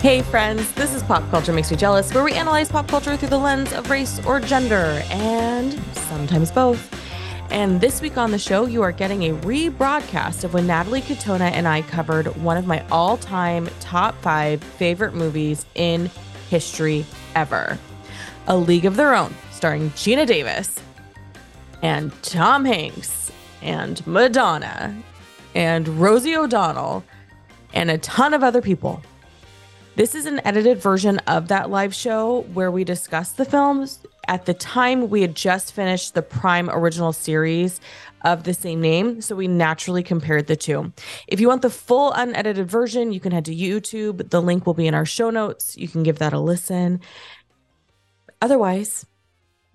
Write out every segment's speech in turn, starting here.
Hey, friends, this is Pop Culture Makes Me Jealous, where we analyze pop culture through the lens of race or gender, and sometimes both. And this week on the show, you are getting a rebroadcast of when Natalie Katona and I covered one of my all time top five favorite movies in history ever A League of Their Own, starring Geena Davis and Tom Hanks and Madonna and Rosie O'Donnell and a ton of other people. This is an edited version of that live show where we discuss the films. At the time, we had just finished the Prime original series of the same name, so we naturally compared the two. If you want the full unedited version, you can head to YouTube. The link will be in our show notes. You can give that a listen. Otherwise,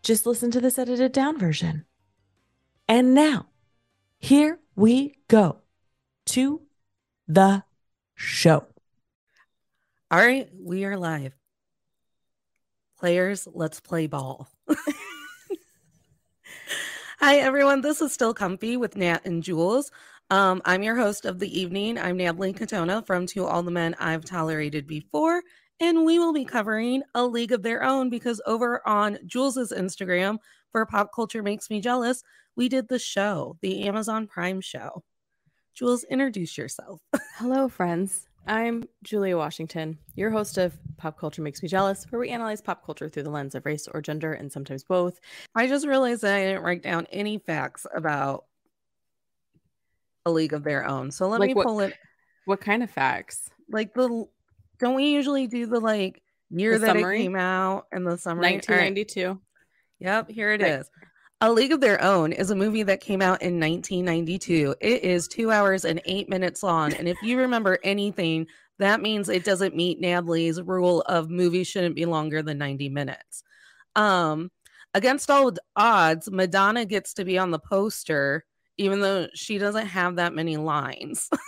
just listen to this edited down version. And now, here we go to the show. All right, we are live. Players, let's play ball. Hi, everyone. This is Still Comfy with Nat and Jules. Um, I'm your host of the evening. I'm Natalie Katona from To All the Men I've Tolerated Before, and we will be covering A League of Their Own because over on Jules's Instagram for Pop Culture Makes Me Jealous, we did the show, the Amazon Prime show. Jules, introduce yourself. Hello, friends. I'm Julia Washington, your host of Pop Culture Makes Me Jealous, where we analyze pop culture through the lens of race or gender and sometimes both. I just realized that I didn't write down any facts about a league of their own. So let like me what, pull it. What kind of facts? Like the don't we usually do the like year The that summary? it came out and the summary? All right. 1992. Yep, here it is. A League of Their Own is a movie that came out in 1992. It is two hours and eight minutes long. And if you remember anything, that means it doesn't meet Natalie's rule of movies shouldn't be longer than 90 minutes. Um, against all odds, Madonna gets to be on the poster, even though she doesn't have that many lines.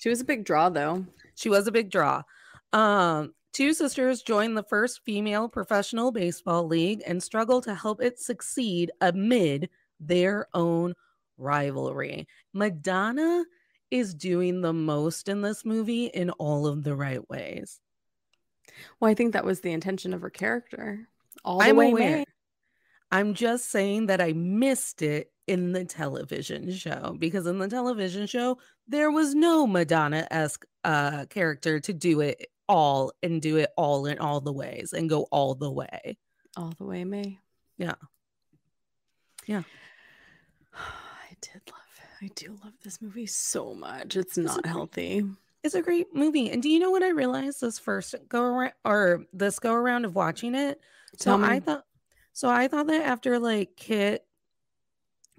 She was a big draw, though. She was a big draw. Um, two sisters join the first female professional baseball league and struggle to help it succeed amid their own rivalry. Madonna is doing the most in this movie in all of the right ways. Well, I think that was the intention of her character. All the I'm way aware. I'm just saying that I missed it in the television show because in the television show there was no Madonna esque uh, character to do it all and do it all in all the ways and go all the way. All the way May. Yeah. Yeah. I did love I do love this movie so much. It's not healthy. It's a great movie. And do you know what I realized this first go around or this go around of watching it? So me. I thought so I thought that after like Kit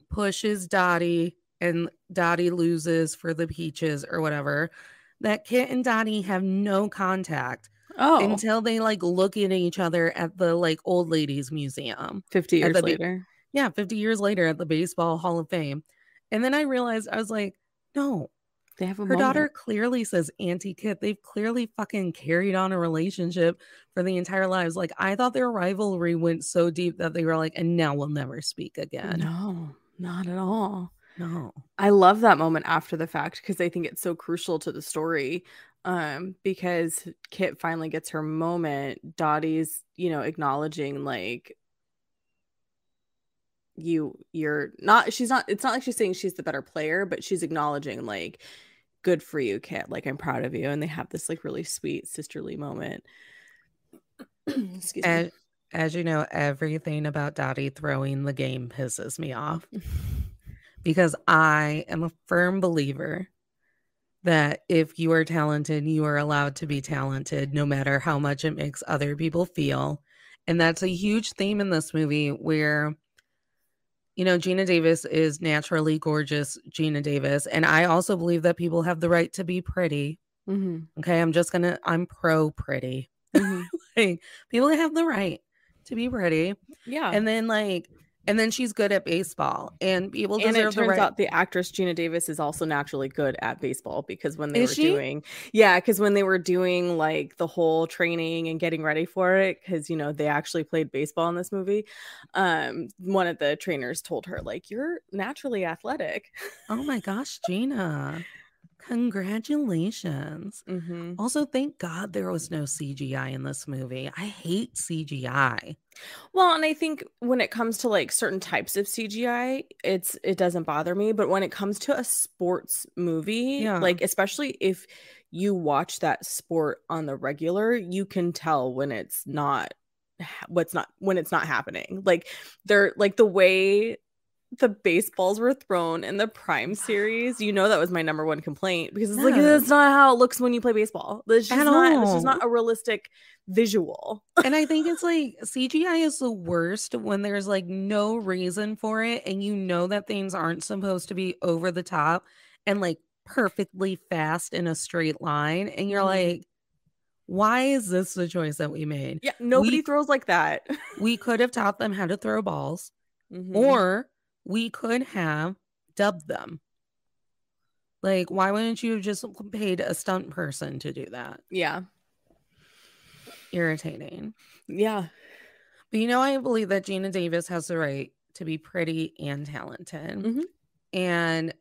pushes Dottie and Dottie loses for the peaches or whatever, that Kit and Dottie have no contact Oh, until they like look at each other at the like old ladies museum. 50 years later. Yeah, 50 years later at the Baseball Hall of Fame. And then I realized I was like, no, They have a her moment. daughter clearly says Auntie Kit. They've clearly fucking carried on a relationship for the entire lives. Like I thought their rivalry went so deep that they were like, and now we'll never speak again. No, not at all. No. I love that moment after the fact because I think it's so crucial to the story. Um, because Kit finally gets her moment. Dottie's, you know, acknowledging like you you're not she's not it's not like she's saying she's the better player, but she's acknowledging like good for you, Kit. Like I'm proud of you. And they have this like really sweet sisterly moment. Excuse me. As, as you know, everything about Dottie throwing the game pisses me off because I am a firm believer that if you are talented, you are allowed to be talented no matter how much it makes other people feel. And that's a huge theme in this movie where, you know, Geena Davis is naturally gorgeous, Geena Davis. And I also believe that people have the right to be pretty. Mhm, Okay. I'm just going to, I'm pro pretty. mhm. like, people have the right to be pretty. Yeah. And then, like, and then she's good at baseball, and people and it turns the right. out the actress Geena Davis is also naturally good at baseball because when they Is were she? doing yeah because when they were doing like the whole training and getting ready for it because you know they actually played baseball in this movie um one of the trainers told her like you're naturally athletic oh my gosh, Geena! Congratulations. Mm-hmm. Also, thank God there was no CGI in this movie. I hate CGI. Well, and I think when it comes to like certain types of CGI, it's it doesn't bother me, but when it comes to a sports movie, Yeah. like especially if you watch that sport on the regular, you can tell when it's not what's not when it's not happening. Like they're like the way the baseballs were thrown in the prime series, you know that was my number one complaint because it's like that's not how it looks when you play baseball. This is not this is not a realistic visual. and I think it's like CGI is the worst when there's like no reason for it and you know that things aren't supposed to be over the top and like perfectly fast in a straight line and you're Mhm. like why is this the choice that we made? Yeah, nobody We- throws like that. We could have taught them how to throw balls Mhm. or we could have dubbed them. Like why wouldn't you have just paid a stunt person to do that? yeah, Irritating. yeah, But you know, I believe that Geena Davis has the right to be pretty and talented. Mhm. And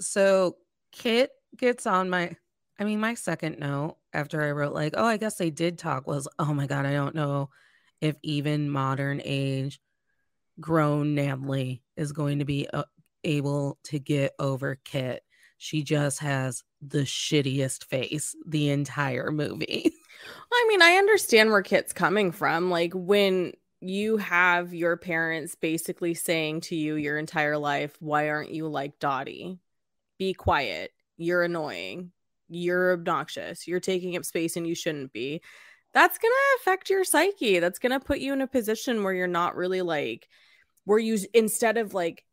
so Kit gets on my, I mean, my second note after I wrote, like, oh, I guess they did talk was, oh my God, I don't know if even modern age grown Natalie is going to be uh, able to get over Kit. She just has the shittiest face the entire movie. I mean, I understand where Kit's coming from. Like when you have your parents basically saying to you your entire life, "Why aren't you like Dottie? Be quiet. You're annoying. You're obnoxious. You're taking up space and you shouldn't be." That's going to affect your psyche. That's going to put you in a position where you're not really like where you instead of like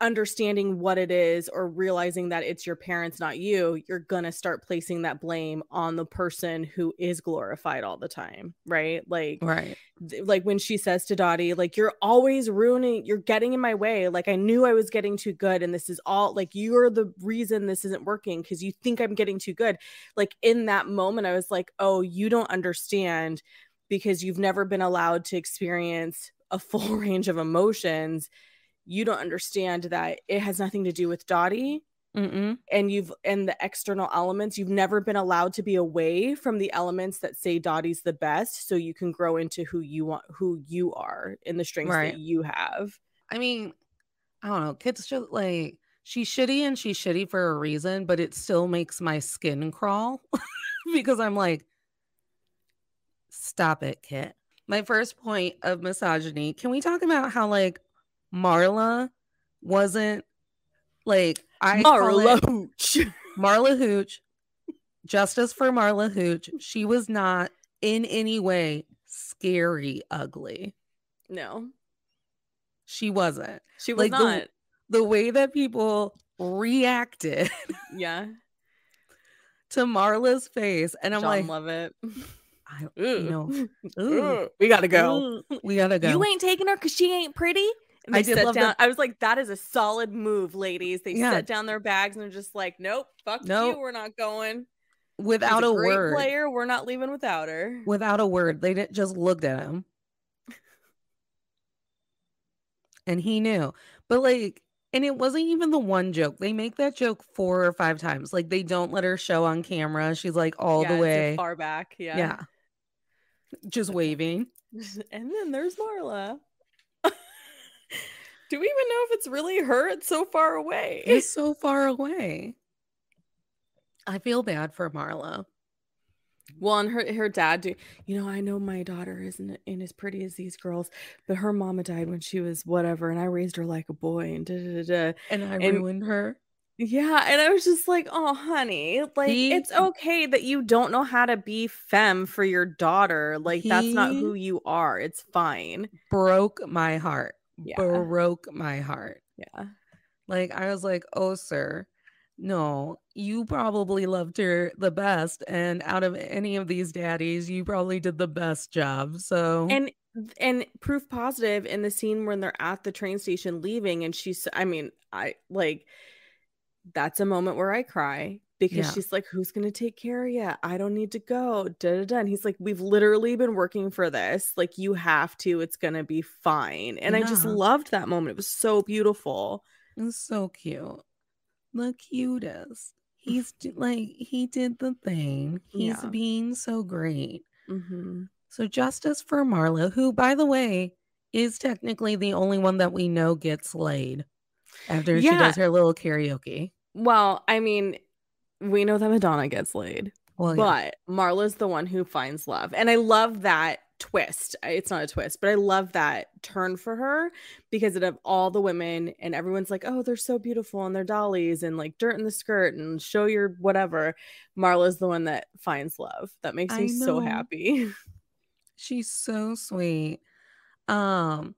understanding what it is or realizing that it's your parents not you you're going to start placing that blame on the person who is glorified all the time right? Like right. th- like when she says to Dottie like you're always ruining you're getting in my way. Like I knew I was getting too good and this is all like you're the reason this isn't working cuz you think I'm getting too good. Like in that moment I was like oh you don't understand because you've never been allowed to experience a full range of emotions you don't understand that it has nothing to do with Dottie Mm-mm. and you've and the external elements you've never been allowed to be away from the elements that say Dottie's the best so you can grow into who you want who you are in the strengths Right. that you have I mean, I don't know. Kids just like she's shitty and she's shitty for a reason, but it still makes my skin crawl because I'm like, stop it, Kit. My first point of misogyny. Can we talk about how like Marla wasn't like I Marla it Hooch. Marla Hooch, justice for Marla Hooch. She was not in any way scary ugly. no She wasn't. she was Like the- not the way that people reacted yeah to Marla's face, and I'm John like, Lovett I, you mm. know, ooh, mm, we gotta go ooh, we gotta go. you ain't taking her because she ain't pretty and I they did sit love down. that- I was like, that is a solid move, ladies. They Yeah. set down their bags and they're just like, nope, fuck Nope. you. We're not going. She's without a, great word. player. We're not leaving without her. Without a word, they didn't just looked at him, and he knew. But like, and it wasn't even the one joke. They make that joke four or five times. Like they don't let her show on camera. She's like all Yeah, the way, far back. Yeah. yeah, just waving. and then there's Marla. Do we even know if it's really her? It's so far away. It's so far away. I feel bad for Marla. Well, and her her dad do you know, I know my daughter isn't ain't as pretty as these girls, but her mama died when she was whatever, and I raised her like a boy and da da da. da. and I And- ruined her. Yeah, and I was just like, oh honey, like He- it's okay that you don't know how to be femme for your daughter. Like that's not who you are. It's fine. Broke my heart. Yeah. Broke my heart. Yeah. Like I was like, "Oh, sir, no, you probably loved her the best, and out of any of these daddies, you probably did the best job." So and and proof positive in the scene when they're at the train station leaving and she's i mean i like that's a moment where i cry because Yeah. she's like who's gonna take care of you i don't need to go da, da, da. and he's like we've literally been working for this like you have to it's gonna be fine and i just loved that moment it was so beautiful it was so cute. the cutest. He's like he did the thing. He's Yeah. being so great. Mm-hmm. So justice for Marla, who by the way is technically the only one that we know gets laid after she does her little karaoke. Well, I mean, we know that Madonna gets laid, Well, yeah. but Marla's the one who finds love. And I love that twist. It's not a twist, but I love that turn for her because of all the women and everyone's like, oh, they're so beautiful and they're dollies and like dirt in the skirt and show your whatever. Marla's the one that finds love. That makes me so happy. She's so sweet. Um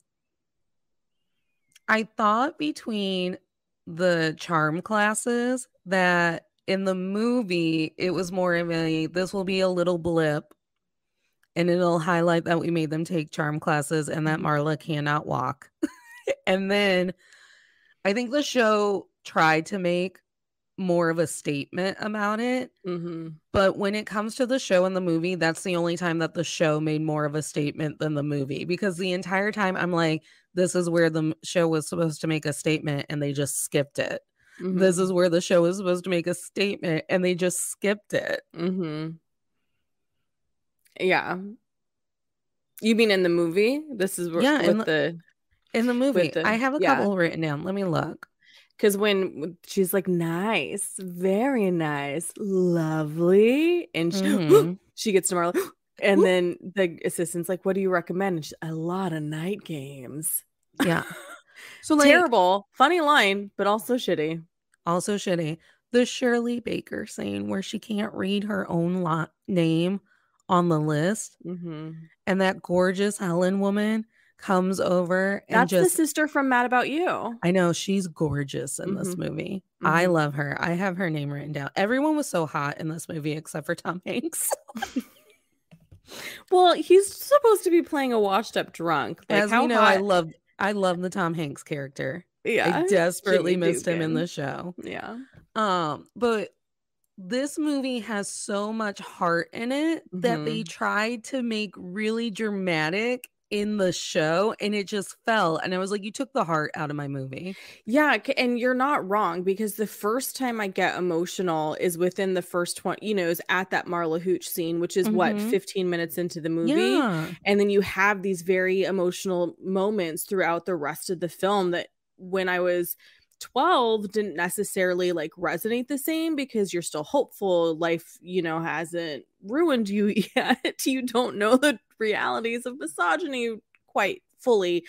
I thought between the charm classes that in the movie it was more of a this will be a little blip and it'll highlight that we made them take charm classes and that Mhm. Marla cannot walk. and then I think the show tried to make more of a statement about it. hmm But when it comes to the show and the movie, that's the only time that the show made more of a statement than the movie. Because the entire time I'm like, this is where the show was supposed to make a statement and they just skipped it. This is where the show was supposed to make a statement and they just skipped it. hmm Yeah. You mean in the movie? This is where, Yeah, in the- the In the movie, the- I have a yeah. couple written down. Let me look. because when she's like nice, very nice, lovely, and she, Mhm. she gets to Marla, and Whoop. then the assistant's like, "What do you recommend?" And she's, a lot of night games. Yeah. So like Terrible, funny line, but also shitty. also shitty. The Shirley Baker scene where she can't read her own lo- name on the list, hmm and that gorgeous Helen woman comes over and That's just the sister from Mad About You. I know she's gorgeous in this Mhm. movie. I Mhm. love her. I have her name written down. Everyone was so hot in this movie except for Tom Hanks. Well, he's supposed to be playing a washed-up drunk. Like, As we know, I love I love the Tom Hanks character. Yeah, I desperately Jimmy missed him in the show. Yeah. Um, but this movie has so much heart in it that they Mhm. tried to make really dramatic in the show and it just fell and I was like you took the heart out of my movie. Yeah, and you're not wrong because the first time I get emotional is within the first 20, you know, is at that Marla Hooch scene, which is what Mhm. 15 minutes into the movie. Yeah. And then you have these very emotional moments throughout the rest of the film that when I was 12 didn't necessarily like resonate the same because you're still hopeful life you know hasn't ruined you yet. You don't know the realities of misogyny quite fully.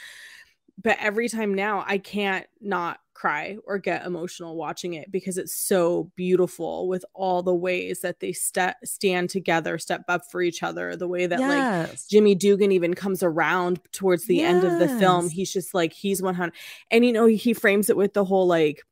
But every time now I can't not cry or get emotional watching it because it's so beautiful with all the ways that they step stand together, step up for each other, the way that like. Jimmy Dugan even comes around towards the end of the film. He's just like he's 100 and you know he frames it with the whole like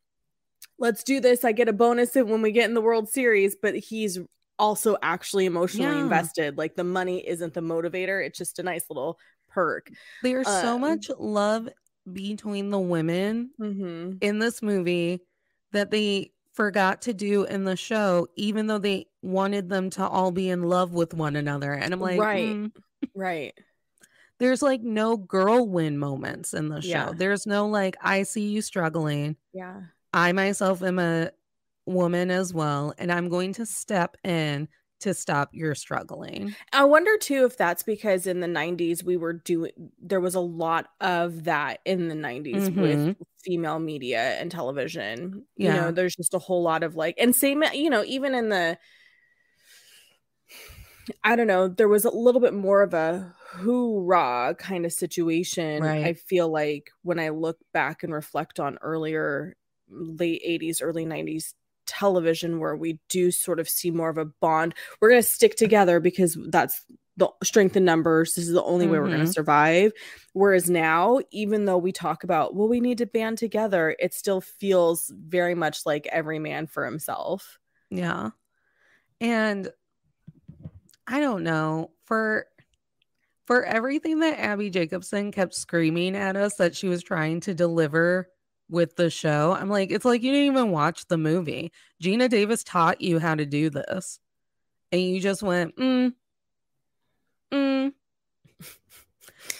let's do this, I get a bonus when we get in the World Series, but he's also actually emotionally Yeah. invested. Like the money isn't the motivator, it's just a nice little perk. There's so um, much love between the women Mhm. in this movie that they forgot to do in the show, even though they wanted them to all be in love with one another. And I'm like, Right. "Mm." Right. there's like no girl win moments in the show. Yeah. There's no like, I see you struggling. Yeah. I myself am a woman as well, and I'm going to step in to stop your struggling. I wonder too if that's because in the 90s we were doing there was a lot of that in the 90s with Mhm. female media and television. You know, there's just a whole lot of like and same you know, even in the I don't know, there was a little bit more of a hoorah kind of situation. I feel like when I look back and reflect on earlier late 80s, early 90s television where we do sort of see more of a bond. We're going to stick together because that's the strength in numbers. This is the only way we're going to mm-hmm. survive. Whereas now, even though we talk about, well, we need to band together, it still feels very much like every man for himself. Yeah. And I don't know, for for everything that Abbi Jacobson kept screaming at us that she was trying to deliver with the show, I'm like, it's like you didn't even watch the movie. Geena Davis taught you how to do this. And you just went, mm, mm.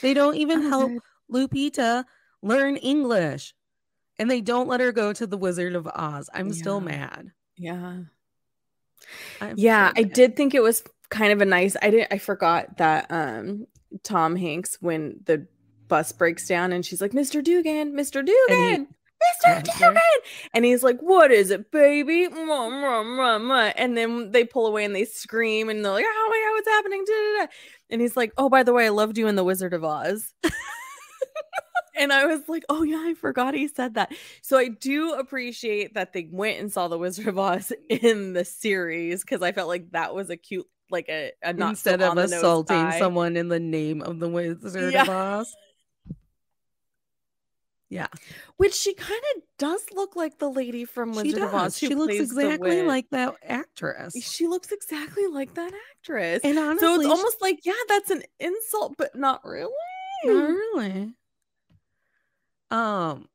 They don't even help Lupita learn English. And they don't let her go to the Wizard of Oz. I'm yeah. still mad. Yeah. I'm yeah, I did think it was kind of a nice I didn't I forgot that um Tom Hanks when the bus breaks down and she's like, Mr. Dugan, Mr. Dugan. Mr. Dugan. And he's like, What is it, baby? And then they pull away and they scream and they're like, Oh my God, what's happening? And he's like, Oh, by the way, I loved you in The Wizard of Oz. and I was like, oh yeah, I forgot he said that. So I do appreciate that they went and saw the Wizard of Oz in the series because I felt like that was a cute, like a, a not instead so of assaulting someone in the name of the Wizard yeah. of Oz. Yeah, which she kind of does look like the lady from Wizard of Oz. She looks exactly like that actress. She looks exactly like that actress. And honestly, so it's almost like, yeah, that's an insult, but not really. Not really. Um,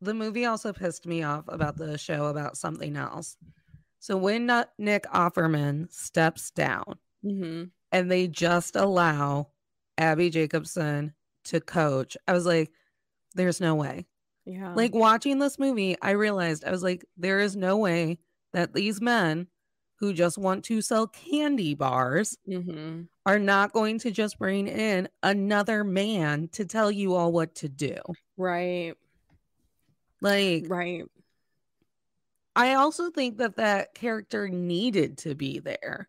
the movie also pissed me off about the show about something else. So when Nick Offerman steps down mm-hmm. and they just allow Abbi Jacobson to coach, I was like, there's no way. Yeah. Like watching this movie, I realized I was like, there is no way that these men who just want to sell candy bars mm-hmm. are not going to just bring in another man to tell you all what to do. Right. Like, right. I also think that that character needed to be there.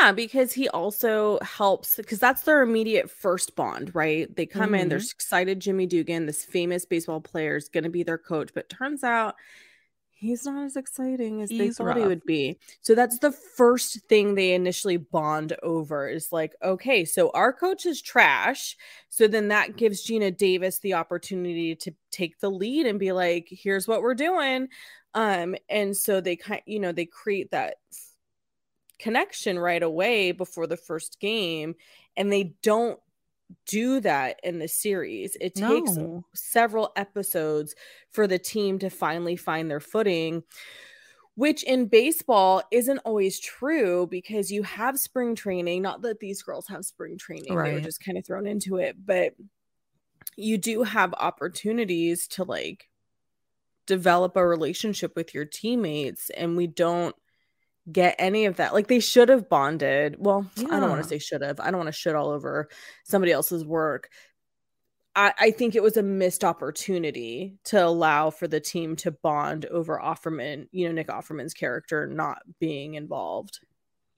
Yeah, because he also helps because that's their immediate first bond, right? They come mm-hmm. in, they're mm-hmm. excited. Jimmy Dugan, this famous baseball player, is going to be their coach, but turns out he's not as exciting as he's they thought rough. he would be. So that's the first thing they initially bond over is like, okay, so our coach is trash. So then that gives Geena Davis the opportunity to take the lead and be like, here's what we're doing. Um, and so they kind you know, they create that connection right away before the first game and they don't do that in the series. It takes no. several episodes for the team to finally find their footing, which in baseball isn't always true because you have spring training. Not that these girls have spring training, right. they were just kind of thrown into it, but you do have opportunities to like develop a relationship with your teammates, and we don't get any of that. Like they should have bonded. Well, yeah. I don't want to say should have. I don't want to shit all over somebody else's work. I, I think it was a missed opportunity to allow for the team to bond over Offerman, you know, Nick Offerman's character not being involved.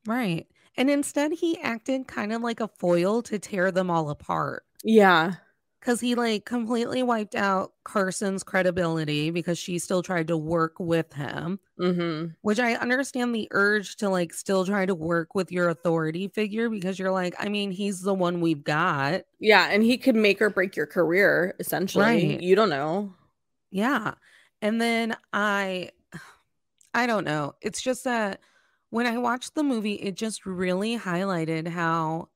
Right. And instead he acted kind of like a foil to tear them all apart. Yeah because he like completely wiped out Carson's credibility because she still tried to work with him. Mm-hmm. Which I understand the urge to like still try to work with your authority figure because you're like, I mean, he's the one we've got. Yeah, and he could make or break your career essentially. Right. You don't know. Yeah. And then I I don't know. It's just that when I watched the movie, it just really highlighted how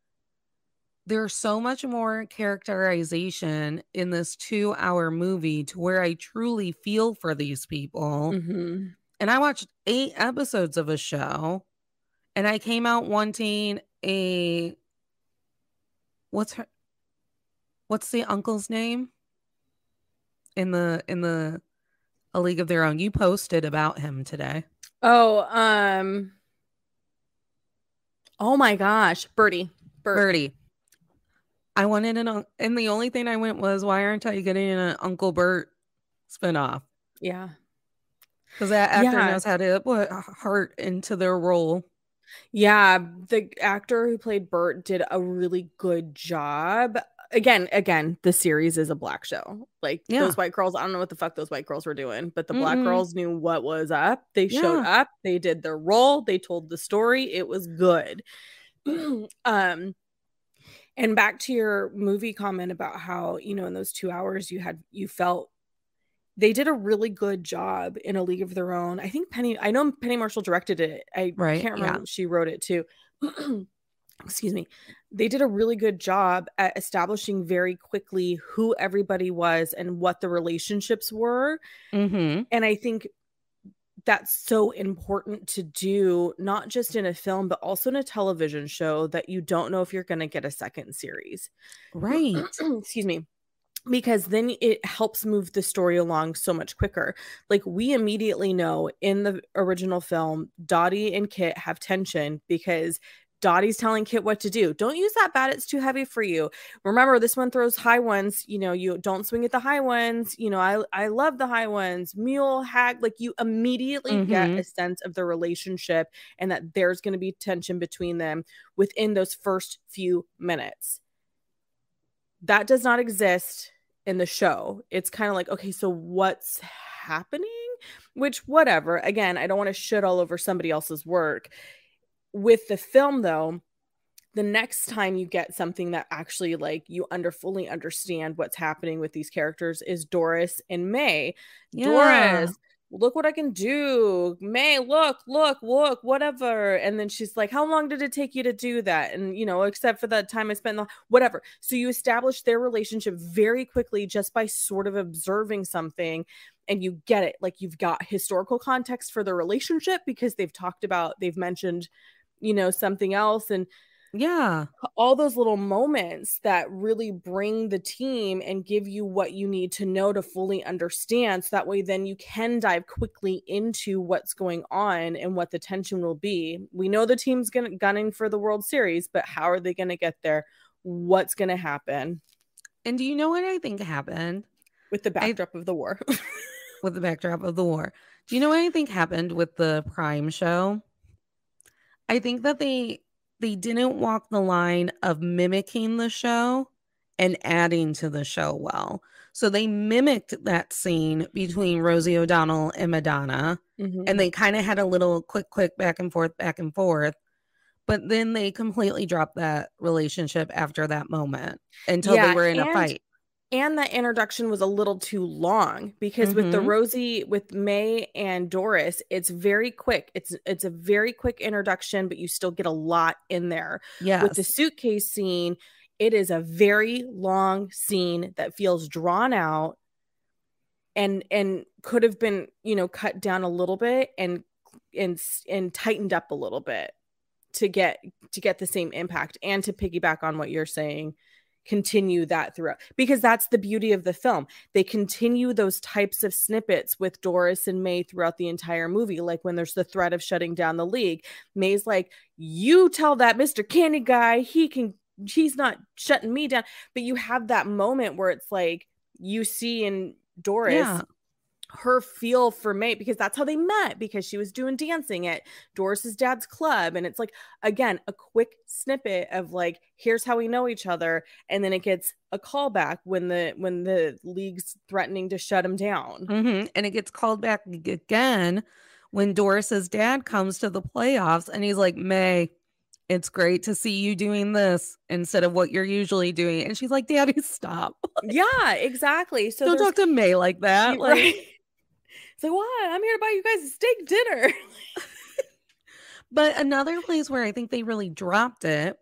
there's so much more characterization in this two hour movie to where I truly feel for these people. Mm-hmm. And I watched eight episodes of a show and I came out wanting a what's her what's the uncle's name in the in the a league of their own you posted about him today oh um oh my gosh birdie Bert. birdie I wanted an and the only thing I went was why aren't I getting an Uncle Bert spinoff? Yeah. Because that actor yeah. knows how to put heart into their role. Yeah, the actor who played Bert did a really good job. Again, again, the series is a black show. Like yeah. those white girls, I don't know what the fuck those white girls were doing, but the black mm girls knew what was up. They yeah. showed up, they did their role, they told the story. It was good. um and back to your movie comment about how you know in those two hours you had you felt they did a really good job in a league of their own. I think penny i know penny marshall directed it. I right, can't remember yeah. she wrote it too. Excuse me. They did a really good job at establishing very quickly who everybody was and what the relationships were. Mm-hmm. and i think that's so important to do not just in a film but also in a television show that you don't know if you're going to get a second series right excuse me because then it helps move the story along so much quicker. Like we immediately know in the original film, Dottie and Kit have tension because Dottie's telling Kit what to do. Don't use that bat, it's too heavy for you. Remember, this one throws high ones. You know, you don't swing at the high ones. You know, I I love the high ones. Mule hag, like you immediately mm-hmm. get a sense of the relationship and that there's gonna be tension between them within those first few minutes. That does not exist in the show. It's kind of like, okay, so what's happening? Which, whatever. Again, I don't want to shit all over somebody else's work. With the film, though, the next time you get something that actually like you under fully understand what's happening with these characters is Doris and May. Yeah. Doris look what I can do. May, look, look, look, whatever. And then she's like, How long did it take you to do that? And, you know, except for the time I spent, the, whatever. So you establish their relationship very quickly just by sort of observing something and you get it. Like you've got historical context for the relationship because they've talked about, they've mentioned, you know, something else. And, yeah. All those little moments that really bring the team and give you what you need to know to fully understand. So that way, then you can dive quickly into what's going on and what the tension will be. We know the team's gonna gunning for the World Series, but how are they gonna get there? What's gonna happen? And do you know what I think happened? With the backdrop I, of the war. with the backdrop of the war. Do you know what I think happened with the Prime show? I think that they they didn't walk the line of mimicking the show and adding to the show well. So they mimicked that scene between Rosie O'Donnell and Madonna, mm-hmm. and they kind of had a little quick, quick back and forth, back and forth. But then they completely dropped that relationship after that moment until yeah, they were in a fight and that introduction was a little too long because mm-hmm. with the mm-hmm. Rosie with May and Doris it's very quick it's it's a very quick introduction but you still get a lot in there yeah with the suitcase scene it is a very long scene that feels drawn out and and could have been you know cut down a little bit and and and tightened up a little bit to get to get the same impact and to piggyback on what you're saying continue that throughout because that's the beauty of the film. They continue those types of snippets with Doris and May throughout the entire movie. Like when there's the threat of shutting down the league, May's like, You tell that Mr. Candy guy he can, he's not shutting me down. But you have that moment where it's like, you see in Doris yeah her feel for May because that's how they met because she was doing dancing at Doris's dad's club. And it's like, again, a quick snippet of like, here's how we know each other. And then it gets a callback when the when the league's threatening to shut him down. Mm-hmm. And it gets called back again when Doris's dad comes to the playoffs and he's like, May, it's great to see you doing this instead of what you're usually doing. And she's like, Daddy, stop. yeah, exactly. So don't talk to May like that. Like, right? It's like, what? I'm here to buy you guys a steak dinner. but another place where I think they really dropped it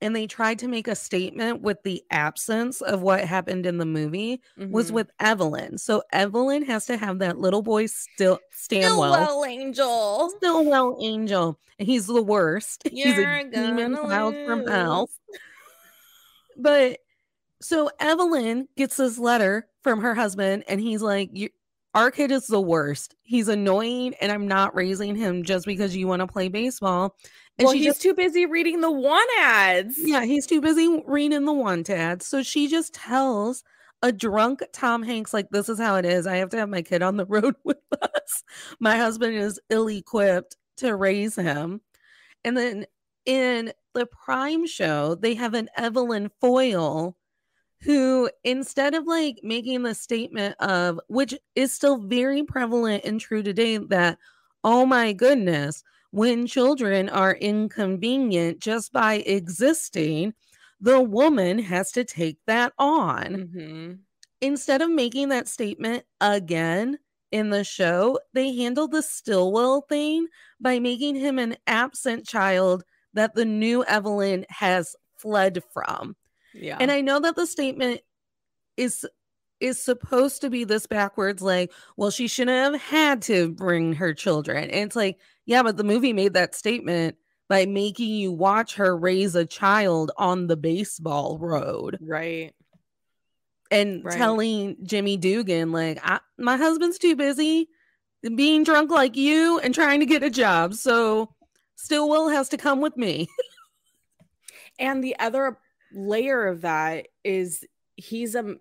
and they tried to make a statement with the absence of what happened in the movie mm-hmm. was with Evelyn. So Evelyn has to have that little boy still Stanwell. Stillwell Angel. Stillwell Angel. And he's the worst. You're he's a demon child from hell. but so Evelyn gets this letter from her husband and he's like, our kid is the worst. He's annoying, and I'm not raising him just because you want to play baseball. And well, he's just, too busy reading the one ads. Yeah, he's too busy reading the want ads. So she just tells a drunk Tom Hanks, like, this is how it is. I have to have my kid on the road with us. My husband is ill equipped to raise him. And then in the Prime show, they have an Evelyn Foyle who instead of like making the statement of which is still very prevalent and true today that oh my goodness when children are inconvenient just by existing the woman has to take that on mm-hmm. instead of making that statement again in the show they handled the stillwell thing by making him an absent child that the new evelyn has fled from yeah. And I know that the statement is is supposed to be this backwards like, well, she shouldn't have had to bring her children. And it's like, yeah, but the movie made that statement by making you watch her raise a child on the baseball road. Right. and Right. telling Jimmy Dugan, like, I, my husband's too busy being drunk like you and trying to get a job. So Stillwell has to come with me. And the other layer of that is he's a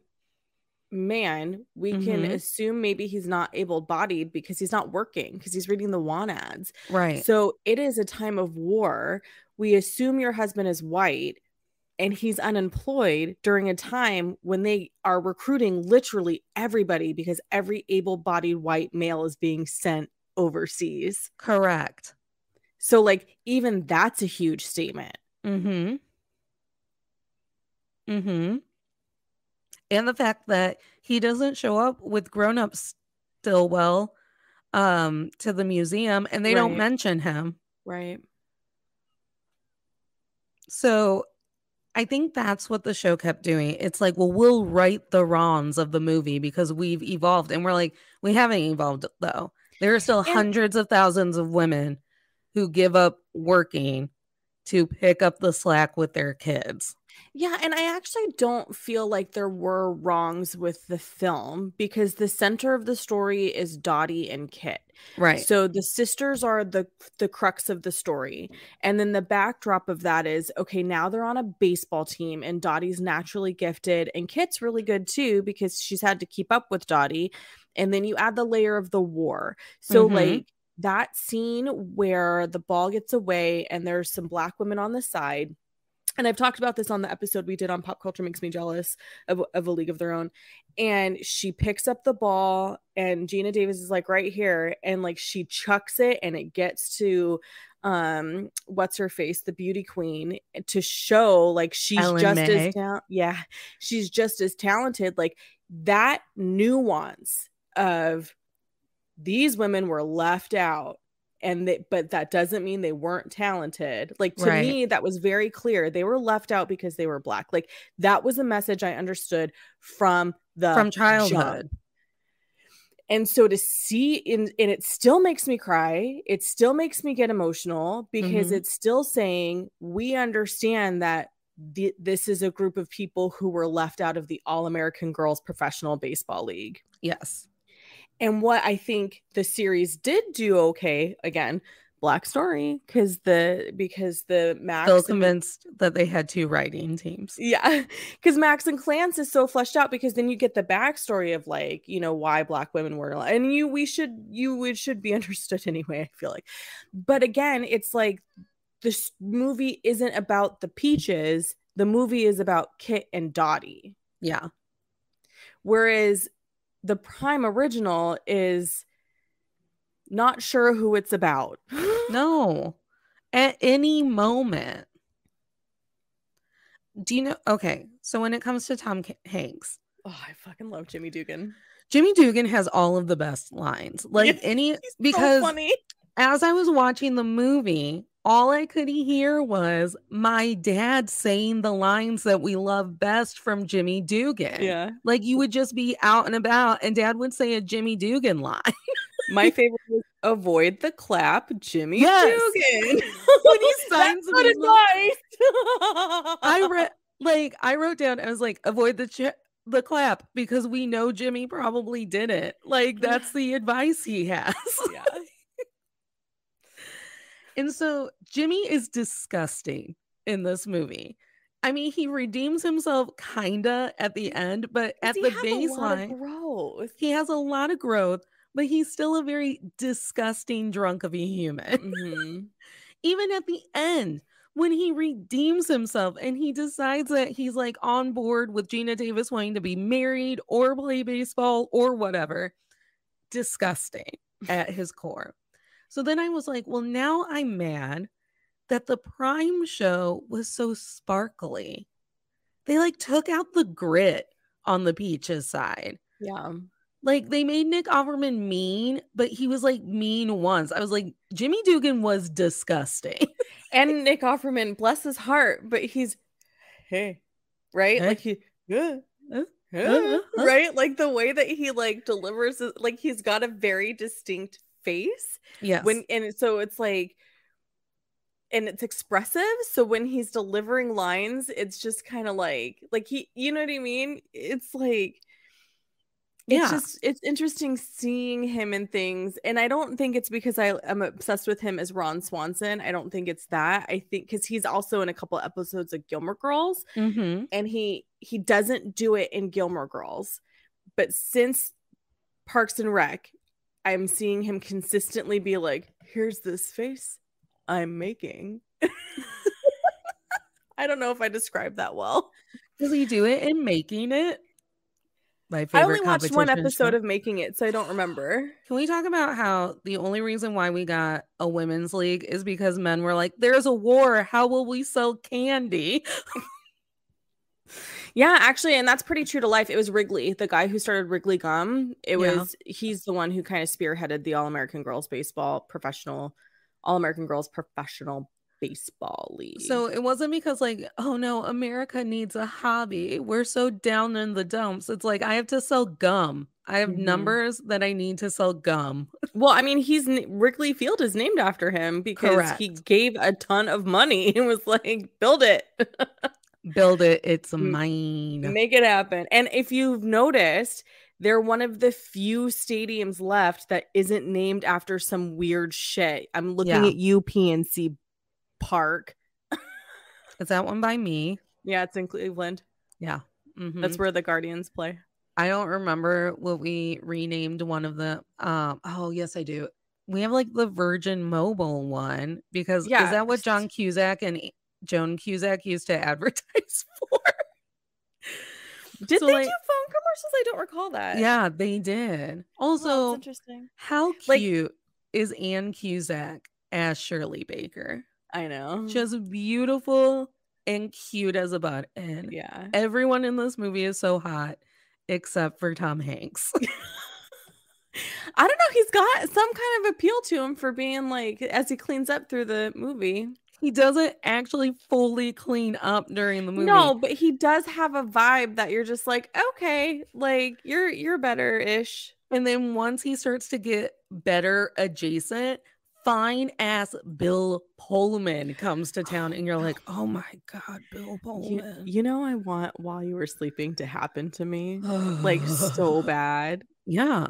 man. We can Mhm. assume maybe he's not able bodied because he's not working because he's reading the want ads. Right. So it is a time of war. We assume your husband is white and he's unemployed during a time when they are recruiting literally everybody because every able bodied white male is being sent overseas. Correct. So, like, even that's a huge statement. Mm-hmm. Mm-hmm. And the fact that he doesn't show up with grown-ups Stillwell um to the museum and they don't mention him. Right. So I think that's what the show kept doing. It's like, well, we'll right the wrongs of the movie because we've evolved. And we're like, we haven't evolved though. There are still And- hundreds of thousands of women who give up working to pick up the slack with their kids. Yeah, and I actually don't feel like there were wrongs with the film because the center of the story is Dottie and Kit. Right. So the sisters are the the crux of the story. And then the backdrop of that is okay, now they're on a baseball team and Dottie's naturally gifted and Kit's really good too because she's had to keep up with Dottie. And then you add the layer of the war. So Mhm. like that scene where the ball gets away and there's some black women on the side and I've talked about this on the episode we did on Pop Culture Makes Me Jealous of, of A League of Their Own. And she picks up the ball, and Geena Davis is like right here, and like she chucks it, and it gets to um what's her face the beauty queen to show like she's Ellen just May. as ta- yeah she's just as talented like that nuance of these women were left out and they, but that doesn't mean they weren't talented like to Right. me that was very clear they were left out because they were black like that was a message i understood from the From jump. childhood. and so to see in and it still makes me cry it still makes me get emotional because Mhm. it's still saying we understand that the, this is a group of people who were left out of the all-american girls professional baseball league Yes. And what I think the series did do okay again, black story, because the because the Max Still and- convinced that they had two writing teams. yeah, because Max and Clance is so fleshed out because then you get the backstory of like you know why black women were and you we should you it should be understood anyway. I feel like, but again, it's like this movie isn't about the peaches. The movie is about Kit and Dottie. Yeah. Whereas the prime original is not sure who it's about. No. At any moment. Do you know? Okay. So when it comes to Tom Hanks, Oh, I fucking love Jimmy Dugan. Jimmy Dugan has all of the best lines. Like any, because so funny. as I was watching the movie, all I could hear was my dad saying the lines that we love best from Jimmy Dugan. Yeah. Like you would just be out and about and dad would say a Jimmy Dugan line. My favorite was avoid the clap, Jimmy Yes. Dugan. When he signs his- advice. I read like I wrote down I was like avoid the ch- the clap because we know Jimmy probably didn't. Like that's the advice he has. yeah. And so Jimmy is disgusting in this movie. I mean, he redeems himself kinda at the end, but at He the has a lot of baseline, growth. he has a lot of growth, but he's still a very disgusting drunk of a human. Mhm. Even at the end, when he redeems himself and he decides that he's like on board with Geena Davis wanting to be married or play baseball or whatever, disgusting at his core. So then I was like, well, now I'm mad that the Prime show was so sparkly. They like took out the grit on the Peaches side. Yeah. Like they made Nick Offerman mean, but he was like mean once. I was like, Jimmy Dugan was disgusting. And Nick Offerman, bless his heart, but he's hey, right? Hey. Like he Uh, uh, uh, uh. right? Like the way that he like delivers like he's got a very distinct face. yes. When and so it's like and it's expressive. So when he's delivering lines, it's just kind of like like he you know what I mean? It's like it's Yeah. just it's interesting seeing him in things and i don't think it's because i am obsessed with him as ron swanson i don't think it's that i think because he's also in a couple episodes of gilmore girls Mm-hmm. and he he doesn't do it in gilmore girls but since parks and rec i'm seeing him consistently be like here's this face i'm making i don't know if i described that well Does he do it in making it? My favorite i only watched one episode show. of making it so i don't remember Can we talk about how the only reason why we got a women's league is because men were like, "There's a war. How will we sell candy?" Yeah, actually, and that's pretty true to life. It was Wrigley, the guy who started Wrigley Gum. It Yeah. was he's the one who kind of spearheaded the All American Girls Baseball professional, All American Girls Professional Baseball League. So it wasn't because like, "Oh no, America needs a hobby. We're so down in the dumps." It's like I have to sell gum. I have Mhm. numbers that I need to sell gum. well, I mean, he's Wrigley Field is named after him because he gave a ton of money and was like, build it. Build it. It's mine. Make it happen. And if you've noticed, they're one of the few stadiums left that isn't named after some weird shit. I'm looking Yeah. at UPNC Park. Is that one by me? Yeah, it's in Cleveland. Yeah. Mhm. That's where the Guardians play. I don't remember what we renamed one of the um oh yes I do. We have like the Virgin Mobile one because Yeah. is that what John Cusack and Joan Cusack used to advertise for? Did So, they like- do phone commercials? I don't recall that. yeah, they did. Oh, Also, that's interesting. how Like- cute is Ann Cusack as Shirley Baker? I know. Just beautiful and cute as a butt. And yeah. everyone in this movie is so hot except for Tom Hanks. I don't know. He's got some kind of appeal to him for being like as he cleans up through the movie. He doesn't actually fully clean up during the movie. No, but he does have a vibe that you're just like, okay, like you're you're better ish. And then once he starts to get better adjacent, fine ass Bill Pullman comes to town, and you're like, oh my God, Bill You, Pullman. you know, I want while you were sleeping to happen to me like so bad. Yeah.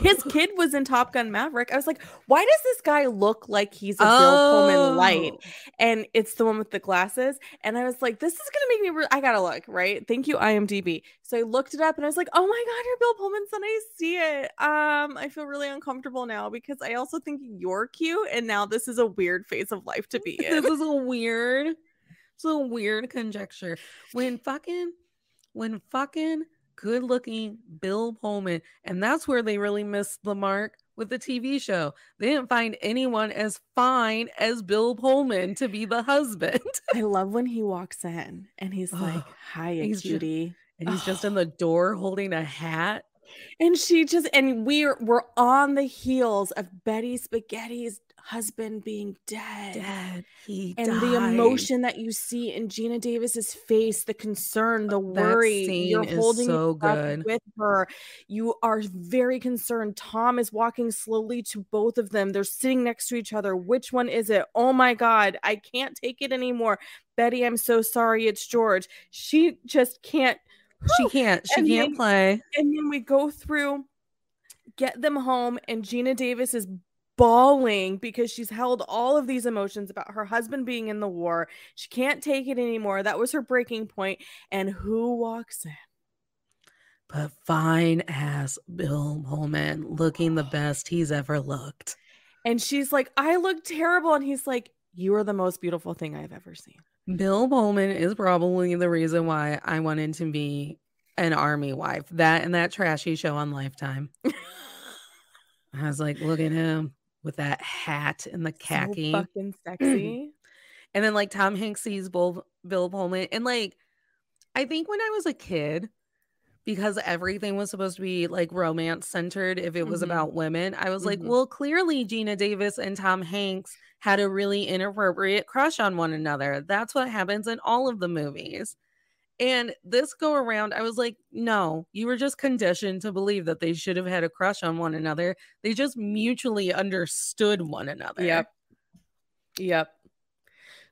His kid was in Top Gun Maverick. I was like, why does this guy look like he's a Bill Pullman light? Oh. And it's the one with the glasses. And I was like, this is gonna make me. Re- I gotta look right. Thank you, IMDb. So I looked it up and I was like, oh my god, you're Bill Pullman's son. I see it. Um, I feel really uncomfortable now because I also think you're cute, and now this is a weird phase of life to be in. this is a weird, it's a weird conjecture. When fucking, when fucking good looking Bill Pullman, and that's where they really missed the mark with the TV show. They didn't find anyone as fine as Bill Pullman to be the husband. I love when he walks in and he's like, Hi, "Hiya, he's ju- cutie." And he's just in the door holding a hat. And she just and we're we're on the heels of Betty Spaghetti's husband being dead. Dad, he And the emotion that you see in Geena Davis's face, the concern, the worry, you're holding so good. with her. You are very concerned. Tom is walking slowly to both of them. They're sitting next to each other. Which one is it? Oh my God, I can't take it anymore. Betty, I'm so sorry. It's George. She just can't. She can't. She And can't then- play. And then we go through, get them home, and Geena Davis is bawling because she's held all of these emotions about her husband being in the war. She can't take it anymore. That was her breaking point. And who walks in? But fine ass Bill Pullman looking the oh. best he's ever looked. And she's like, I look terrible. And he's like, You are the most beautiful thing I've ever seen. Bill Pullman is probably the reason why I wanted to be an army wife. That and that trashy show on Lifetime. I was like, look at him with that hat and the khaki. So fucking sexy. And then like Tom Hanks sees Bill, Bill Pullman. And like, I think when I was a kid, because everything was supposed to be like romance centered if it was Mhm. about women, I was like, Mhm. well, clearly Geena Davis and Tom Hanks had a really inappropriate crush on one another. That's what happens in all of the movies. And this go around, I was like, no, you were just conditioned to believe that they should have had a crush on one another. They just mutually understood one another. Yep. Yep.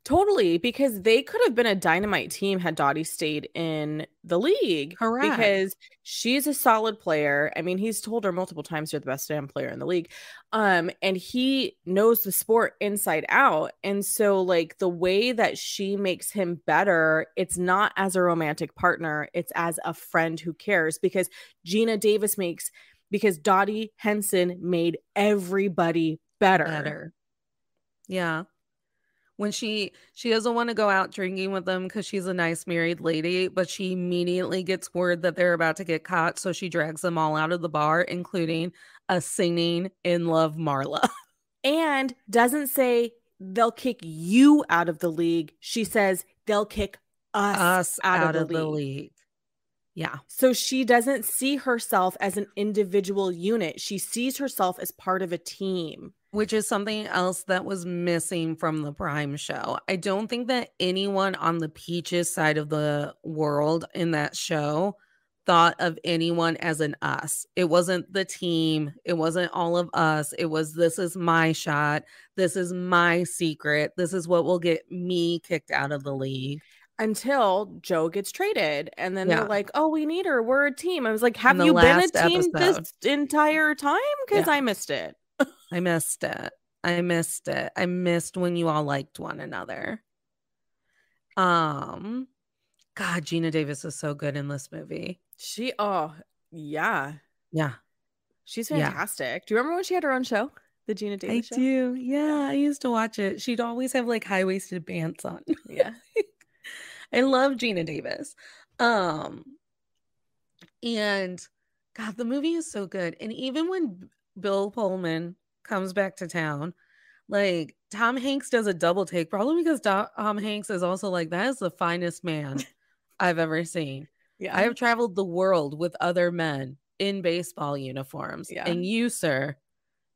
Totally, because they could have been a dynamite team had Dottie stayed in the league. Correct. Because she's a solid player. I mean, he's told her multiple times you're the best damn player in the league. Um, and he knows the sport inside out. And so, like, the way that she makes him better, it's not as a romantic partner, it's as a friend who cares. Because Geena Davis makes because Dottie Hinson made everybody better. better. Yeah. When she she doesn't want to go out drinking with them because she's a nice married lady, but she immediately gets word that they're about to get caught, so she drags them all out of the bar, including a singing in love Marla. and doesn't say they'll kick you out of the league. She says they'll kick us, Us out, out, of, of the, the league. league. Yeah. So she doesn't see herself as an individual unit. She sees herself as part of a team. Which is something else that was missing from the Prime show. I don't think that anyone on the Peaches side of the world in that show thought of anyone as an us. It wasn't the team, it wasn't all of us. It was this is my shot, this is my secret, this is what will get me kicked out of the league. Until Joe gets traded. And then Yeah. they're like, oh, we need her. We're a team. I was like, have you been a team this entire time? Because Yeah. I missed it. I missed it. I missed it. I missed when you all liked one another. Um God, Geena Davis is so good in this movie. She, oh, yeah. Yeah. She's Yeah. fantastic. Do you remember when she had her own show? The Geena I Davis show? do. Yeah, I used to watch it. She'd always have like high-waisted pants on. Yeah. I love Geena Davis. Um and God, the movie is so good. And even when Bill Pullman comes back to town, like Tom Hanks does a double take, probably because Tom Hanks is also like, that is the finest man I've ever seen. Yeah. I have traveled the world with other men in baseball uniforms. Yeah. And you, sir,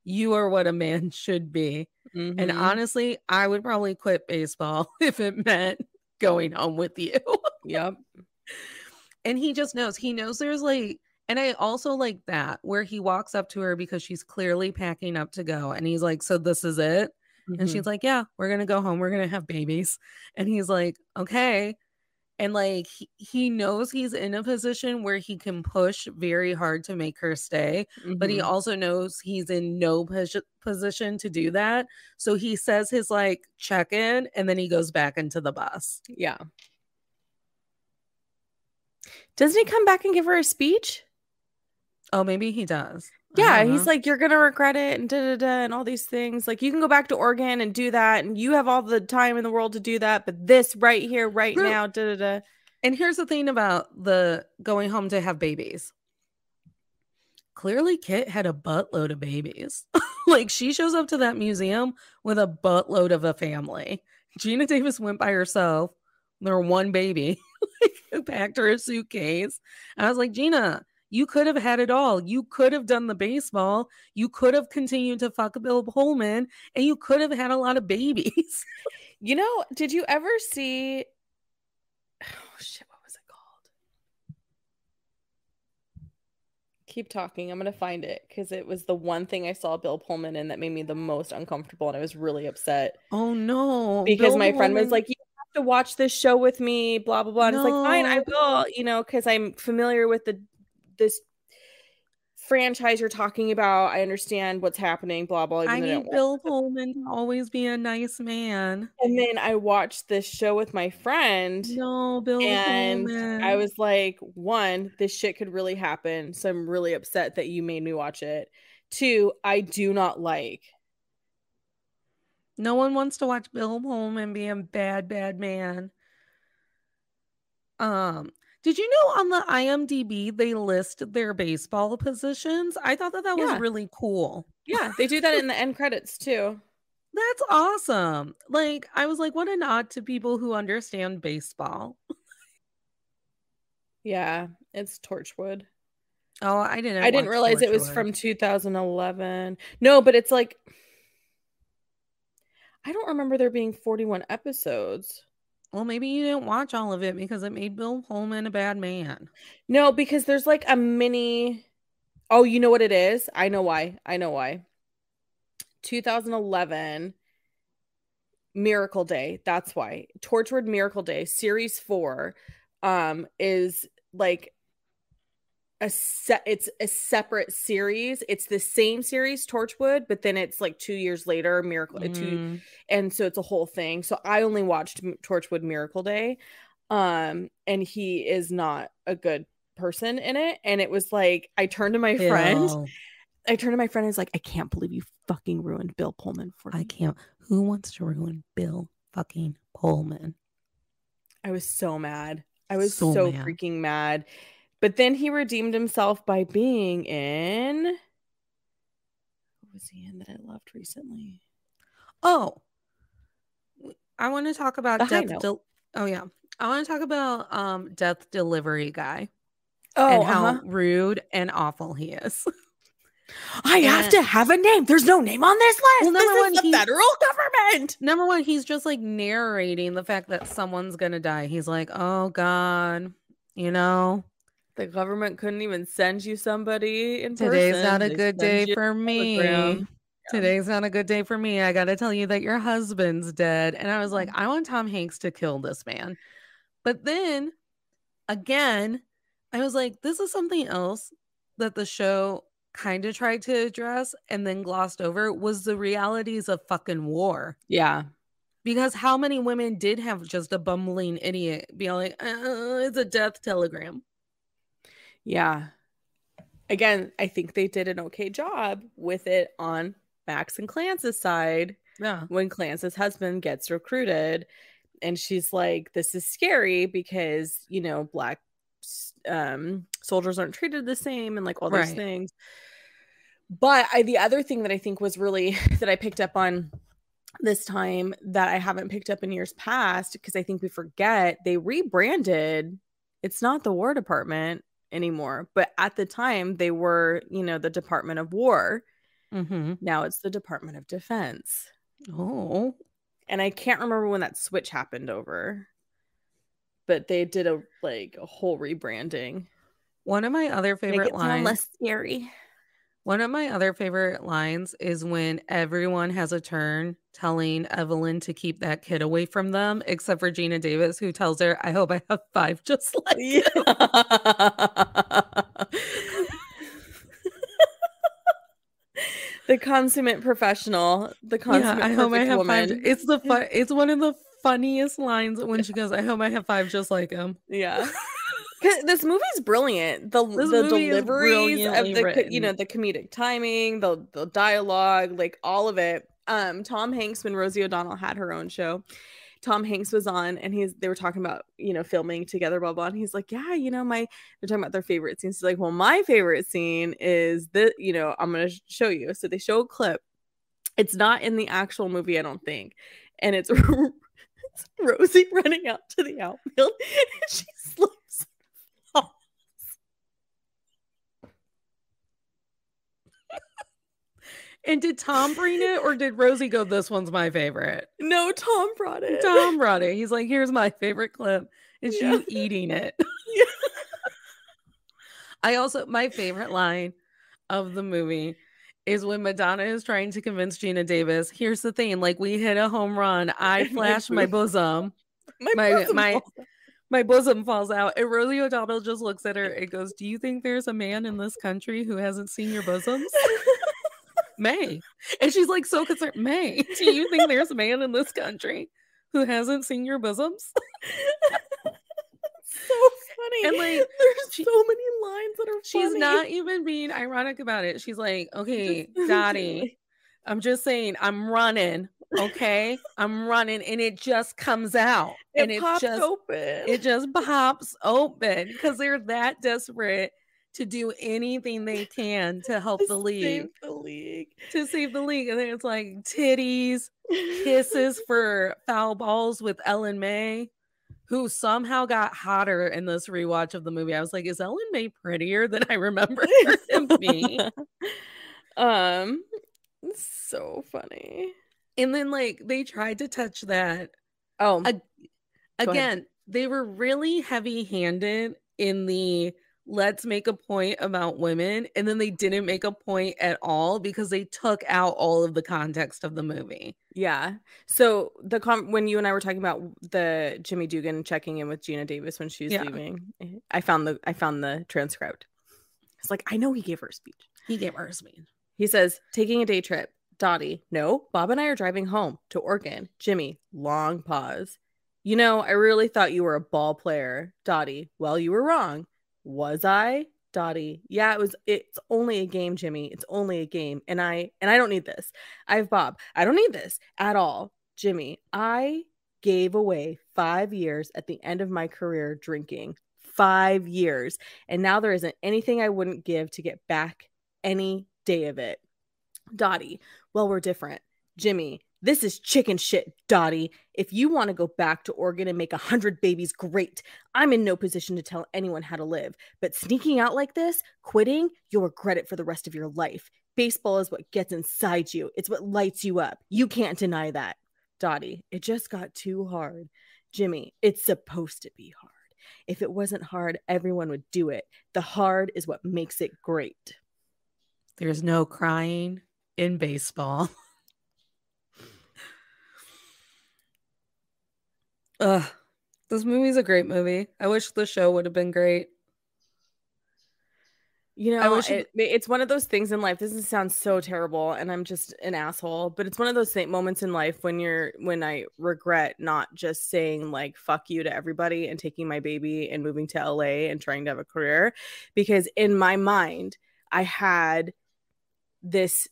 you are what a man should be. And Mhm. honestly, I would probably quit baseball if it meant going home with you. yep. and he just knows. He knows there's like, and I also like that where he walks up to her because she's clearly packing up to go. And he's like, So this is it? And Mhm. she's like, Yeah, we're going to go home. We're going to have babies. And he's like, Okay. And like, he, he knows he's in a position where he can push very hard to make her stay but he Mhm. also knows he's in no posi- position to do that. So he says his like check in and then he goes back into the bus. yeah. Doesn't he come back and give her a speech? Oh, maybe he does. Yeah, he's like, you're gonna regret it, and da da da, and all these things. Like, you can go back to Oregon and do that, and you have all the time in the world to do that. But this right here, right True. now, da da da. and here's the thing about the going home to have babies. Clearly, Kit had a buttload of babies. like she shows up to that museum with a buttload of a family. Geena Davis went by herself. There were one baby. like, packed her a suitcase. I was like, Geena, you could have had it all. You could have done the baseball. You could have continued to fuck Bill Pullman, and you could have had a lot of babies. You know, did you ever see? Oh shit, what was it called? Keep talking. I'm gonna find it because it was the one thing I saw Bill Pullman in that made me the most uncomfortable, and I was really upset oh no! because Bill my friend was like, "You have to watch this show with me." Blah blah blah. And it's like, fine, I will. You know, because I'm familiar with the this franchise you're talking about. I understand what's happening. Blah blah. I need Bill Pullman to always be a nice man. And then I watched this show with my friend. No, Bill and Pullman. I was like, one, this shit could really happen. So I'm really upset that you made me watch it. Two, I do not like. No one wants to watch Bill Pullman be a bad, bad man. Um, did you know on the IMDb they list their baseball positions? I thought that that was really cool. Yeah, they do that in the end credits too. That's awesome. Like, I was like, what a nod to people who understand baseball. Yeah, it's Torchwood. Oh, I didn't. I didn't realize it was from 2011. No, but it's like I don't remember there being 41 episodes. Well, maybe you didn't watch all of it because it made Bill Pullman a bad man. No, because there's like a mini. Oh, you know what it is? I know why. I know why. 2011 Miracle Day. That's why. Torchwood Miracle Day, series four, um, is like a set it's a separate series. It's the same series, Torchwood, but then it's like two years later, Miracle mm. two and so it's a whole thing. So I only watched Torchwood Miracle Day. Um, and he is not a good person in it. And it was like I turned to my Ew. friend. I turned to my friend and was like, I can't believe you fucking ruined Bill Pullman for me. I can't. Who wants to ruin Bill fucking Pullman? I was so mad. I was so, so mad. freaking mad. But then he redeemed himself by being in. What was he in that I loved recently? Oh, I want to talk about the death. Del- oh yeah, I want to talk about um death delivery guy. Oh, and how uh-huh. rude and awful he is. I and, have to have a name. There's no name on this list. Well, number this one, the federal government. Number one, he's just like narrating the fact that someone's gonna die. He's like, "Oh God, you know, the government couldn't even send you somebody in Today's person. not a they good day for me. Yeah. Today's not a good day for me. I got to tell you that your husband's dead." And I was like, mm. "I want Tom Hanks to kill this man." But then again, I was like, "This is something else that the show kind of tried to address and then glossed over was the realities of fucking war. Yeah. Because how many women did have just a bumbling idiot be like, uh, it's a death telegram? Yeah. Again, I think they did an okay job with it on Max and Clance's side. Yeah. When Clance's husband gets recruited and she's like, this is scary because, you know, black um soldiers aren't treated the same and like all those right. things but I, the other thing that I think was really that I picked up on this time that I haven't picked up in years past because I think we forget they rebranded. It's not the War Department anymore, but at the time they were, you know, the Department of War. Mm-hmm. Now it's the Department of Defense. Oh, and I can't remember when that switch happened over, but they did a like a whole rebranding. One of my other favorite lines. less scary. One of my other favorite lines is when everyone has a turn telling Evelyn to keep that kid away from them, except for Geena Davis, who tells her, I hope I have five just like you. the consummate professional. The consummate yeah, I hope I have woman. five. It's the fun it's one of the funniest lines when she goes, I hope I have five just like him. Yeah. this movie's brilliant. The this the deliveries of the written. you know the comedic timing, the the dialogue, like all of it. Um, Tom Hanks when Rosie O'Donnell had her own show. Tom Hanks was on and he's they were talking about, you know, filming together, blah blah. And he's like, Yeah, you know, my they're talking about their favorite scenes. He's like, Well, my favorite scene is the, you know, I'm gonna show you. So they show a clip. It's not in the actual movie, I don't think. And it's, it's Rosie running out to the outfield and she slips And did Tom bring it or did Rosie go, This one's my favorite? No, Tom brought it. Tom brought it. He's like, Here's my favorite clip. Is yeah. you eating it. Yeah. I also, my favorite line of the movie is when Madonna is trying to convince Geena Davis. Here's the thing like, we hit a home run. I flash my, bosom. My, my, bosom my, my bosom falls out. And Rosie O'Donnell just looks at her and goes, Do you think there's a man in this country who hasn't seen your bosoms? May. And she's like so concerned. May, do you think there's a man in this country who hasn't seen your bosoms? so funny. And like there's she, so many lines that are She's not even being ironic about it. She's like, okay, Dottie, I'm just saying I'm running. Okay. I'm running and it just comes out. It and it just open. It just pops open because they're that desperate to do anything they can to help the league. Save the league. To save the league. And then it's like titties, kisses for foul balls with Ellen May, who somehow got hotter in this rewatch of the movie. I was like, is Ellen May prettier than I remember her to be? um so funny. And then like they tried to touch that. Oh. again, they were really heavy-handed in the let's make a point about women and then they didn't make a point at all because they took out all of the context of the movie. Yeah. So the com when you and i were talking about the jimmy dugan checking in with Geena davis when she was Yeah. leaving eh, i found the i found the transcript. It's like i know he gave her a speech. He gave her a speech. He says taking a day trip. Dottie no bob and i are driving home to oregon. Jimmy long pause. You know i really thought you were a ball player dottie. Well you were wrong was i dottie? Yeah it was it's only a game jimmy. It's only a game. And i and i don't need this. I have bob. I don't need this at all. Jimmy i gave away five years at the end of my career drinking. Five years. And now there isn't anything i wouldn't give to get back any day of it. Dottie well we're different. Jimmy this is chicken shit, Dottie. If you want to go back to Oregon and make a hundred babies, great. I'm in no position to tell anyone how to live. But sneaking out like this, quitting, you'll regret it for the rest of your life. Baseball is what gets inside you, it's what lights you up. You can't deny that. Dottie, it just got too hard. Jimmy, it's supposed to be hard. If it wasn't hard, everyone would do it. The hard is what makes it great. there's no crying in baseball Ugh, this movie's a great movie. I wish the show would have been great. You know, I wish it, it's one of those things in life. This sounds so terrible, and I'm just an asshole. But it's one of those th- moments in life when you're when I regret not just saying like "fuck you" to everybody and taking my baby and moving to LA and trying to have a career, because in my mind I had this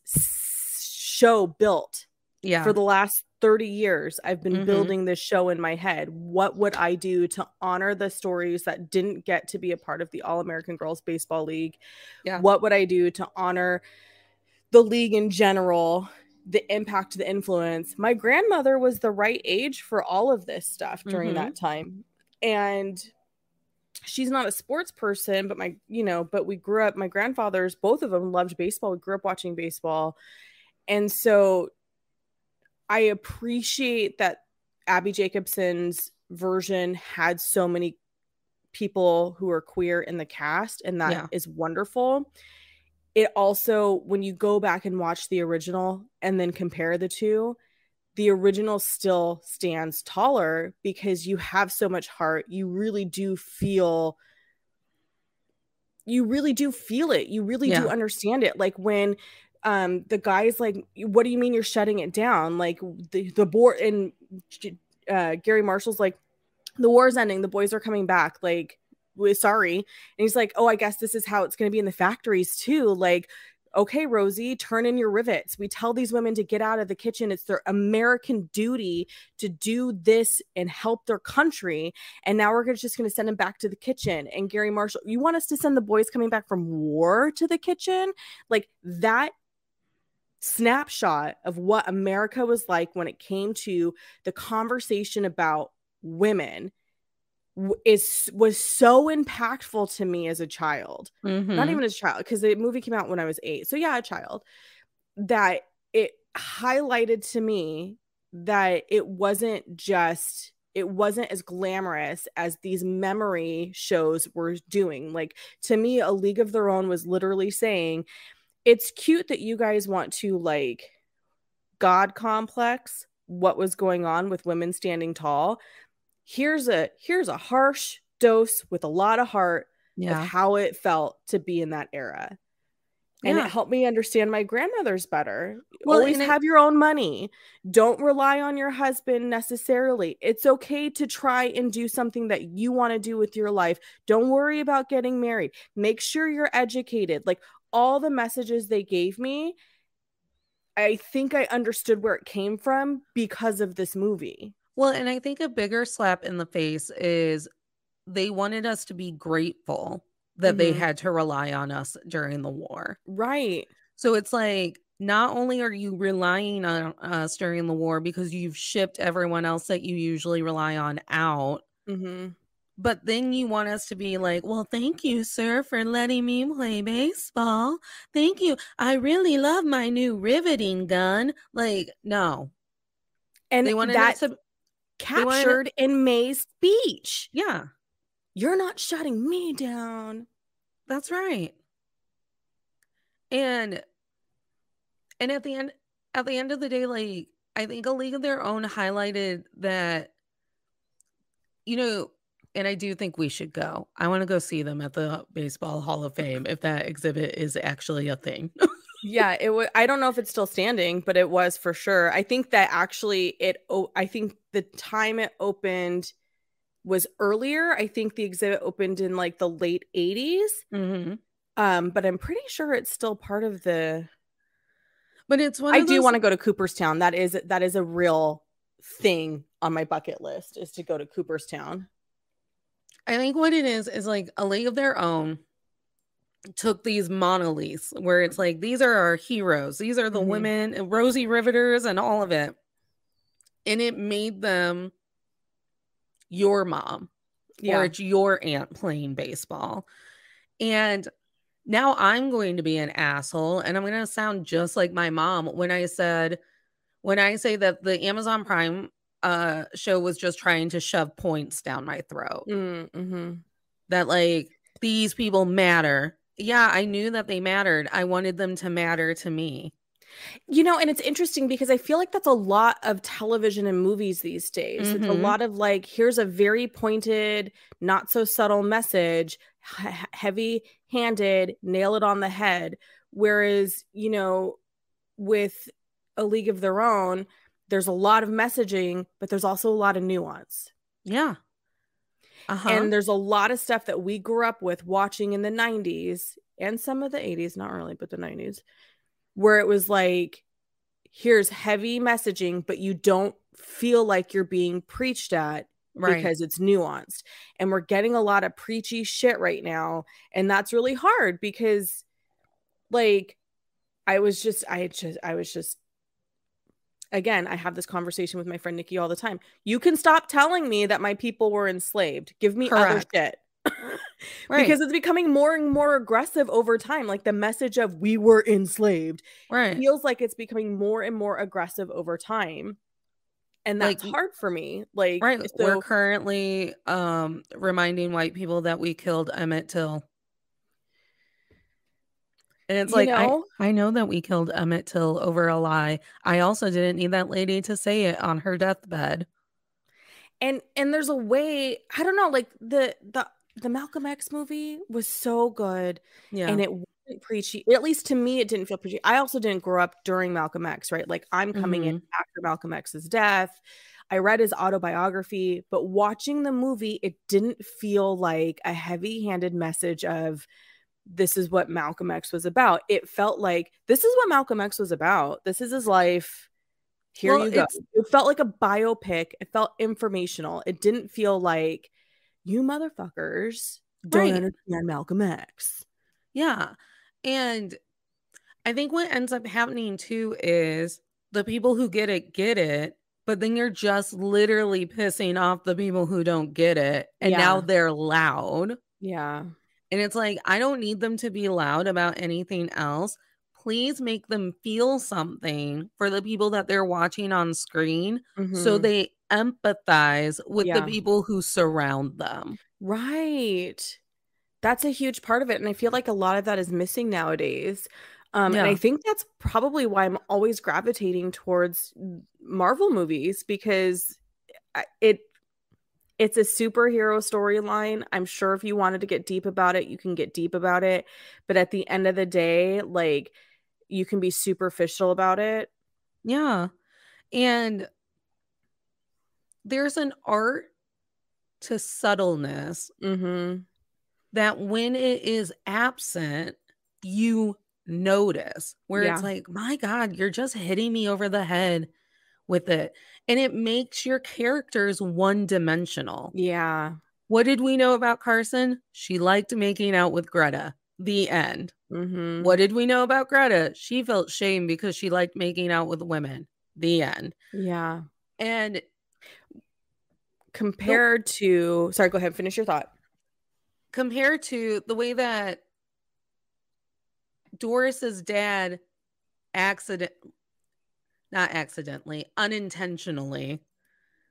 show built Yeah. for the last 30 years i've been Mhm. building this show in my head what would i do to honor the stories that didn't get to be a part of the all american girls baseball league Yeah. what would i do to honor the league in general the impact the influence my grandmother was the right age for all of this stuff during Mhm. that time and she's not a sports person but my you know but we grew up my grandfathers both of them loved baseball we grew up watching baseball and so I appreciate that Abbi Jacobson's version had so many people who are queer in the cast, and that is Yeah. wonderful. It also, when you go back and watch the original and then compare the two, the original still stands taller because you have so much heart. You really do feel you really do feel it. You really do understand it. Like when um the guy's like, what do you mean you're shutting it down? Like the, the board and uh Garry Marshall's like, the war's ending, the boys are coming back. Like, sorry. And he's like, Oh, I guess this is how it's gonna be in the factories too. Like, okay, Rosie, turn in your rivets. We tell these women to get out of the kitchen. It's their American duty to do this and help their country. And now we're just going to send them back to the kitchen. And Gary Marshall, you want us to send the boys coming back from war to the kitchen? Like that snapshot of what America was like when it came to the conversation about women is was so impactful to me as a child not Mhm. even as a child because the movie came out when I was eight. So yeah, a child. That it highlighted to me that it wasn't just it wasn't as glamorous as these memory shows were doing. Like to me, A League of Their Own was literally saying, it's cute that you guys want to like God complex what was going on with women standing tall. Here's a here's a harsh dose with a lot of heart yeah. of how it felt to be in that era. And Yeah. it helped me understand my grandmother's better. Well, Always and it- have your own money. Don't rely on your husband necessarily. It's okay to try and do something that you want to do with your life. Don't worry about getting married. Make sure you're educated. Like all the messages they gave me, I think I understood where it came from because of this movie. Well, and I think a bigger slap in the face is they wanted us to be grateful that they Mhm. had to rely on us during the war. Right. So it's like not only are you relying on us during the war because you've shipped everyone else that you usually rely on out, hmm but then you want us to be like, well, thank you, sir, for letting me play baseball. Thank you. I really love my new riveting gun. Like, no. And They wanted to they wanted- captured in May's speech. yeah. You're not shutting me down. That's right. And and at the end at the end of the day, like I think a league of their own highlighted that, you know, and I do think we should go. I want to go see them at the Baseball Hall of Fame if that exhibit is actually a thing. yeah, it was. I don't know if it's still standing, but it was for sure. I think that actually it. Oh, I think the time it opened was earlier. I think the exhibit opened in like the late 80s. Mm-hmm. Um, but I'm pretty sure it's still part of the. But it's one. I do want to go to Cooperstown. That is that is a real thing on my bucket list is to go to Cooperstown. I think what it is is like a league of their own took these monoliths where it's like these are our heroes, these are the mm-hmm. women, Rosie Riveters, and all of it, and it made them your mom yeah. or it's your aunt playing baseball. And now I'm going to be an asshole and I'm going to sound just like my mom when I said, when I say that the Amazon Prime uh, show was just trying to shove points down my throat. Mm-hmm. That, like, these people matter. Yeah, I knew that they mattered. I wanted them to matter to me. You know, and it's interesting because I feel like that's a lot of television and movies these days. Mm-hmm. It's a mm-hmm. lot of like, here's a very pointed, not so subtle message, h- heavy handed, nail it on the head. Whereas, you know, with A League of Their Own, there's a lot of messaging, but there's also a lot of nuance. Yeah. Uh-huh. And there's a lot of stuff that we grew up with watching in the 90s and some of the 80s, not really, but the 90s where it was like, here's heavy messaging, but you don't feel like you're being preached at right. because it's nuanced. And we're getting a lot of preachy shit right now. And that's really hard because, like, I was just, I just, I was just, again, I have this conversation with my friend Nikki all the time. You can stop telling me that my people were enslaved. Give me Correct. other shit. right. because it's becoming more and more aggressive over time. Like the message of we were enslaved right. feels like it's becoming more and more aggressive over time. And that's like, hard for me. Like right. So, we're currently um reminding white people that we killed Emmett Till. And it's like know, I, I know that we killed Emmett Till over a lie. I also didn't need that lady to say it on her deathbed and and there's a way i don't know like the the the Malcolm X movie was so good. Yeah. And it wasn't preachy. At least to me, it didn't feel preachy. I also didn't grow up during Malcolm X, right? Like I'm coming mm-hmm. in after Malcolm X's death. I read his autobiography, but watching the movie, it didn't feel like a heavy handed message of this is what Malcolm X was about. It felt like this is what Malcolm X was about. This is his life. Here well, you go. It felt like a biopic. It felt informational. It didn't feel like you motherfuckers don't right. understand Malcolm X. Yeah. And I think what ends up happening too is the people who get it get it, but then you're just literally pissing off the people who don't get it. And yeah. now they're loud. Yeah. And it's like, I don't need them to be loud about anything else. Please make them feel something for the people that they're watching on screen mm-hmm. so they empathize with yeah. the people who surround them. Right. That's a huge part of it. And I feel like a lot of that is missing nowadays. Um, yeah. And I think that's probably why I'm always gravitating towards Marvel movies because it it's a superhero storyline. I'm sure if you wanted to get deep about it, you can get deep about it. But at the end of the day, like you can be superficial about it. Yeah. And there's an art to subtleness mm-hmm. that when it is absent, you notice where yeah. it's like, my God, you're just hitting me over the head with it. And it makes your characters one dimensional. Yeah. What did we know about Carson? She liked making out with Greta. The end. Mm-hmm. What did we know about Greta? She felt shame because she liked making out with women. The end. Yeah. And compared to sorry go ahead finish your thought compared to the way that doris's dad accident not accidentally unintentionally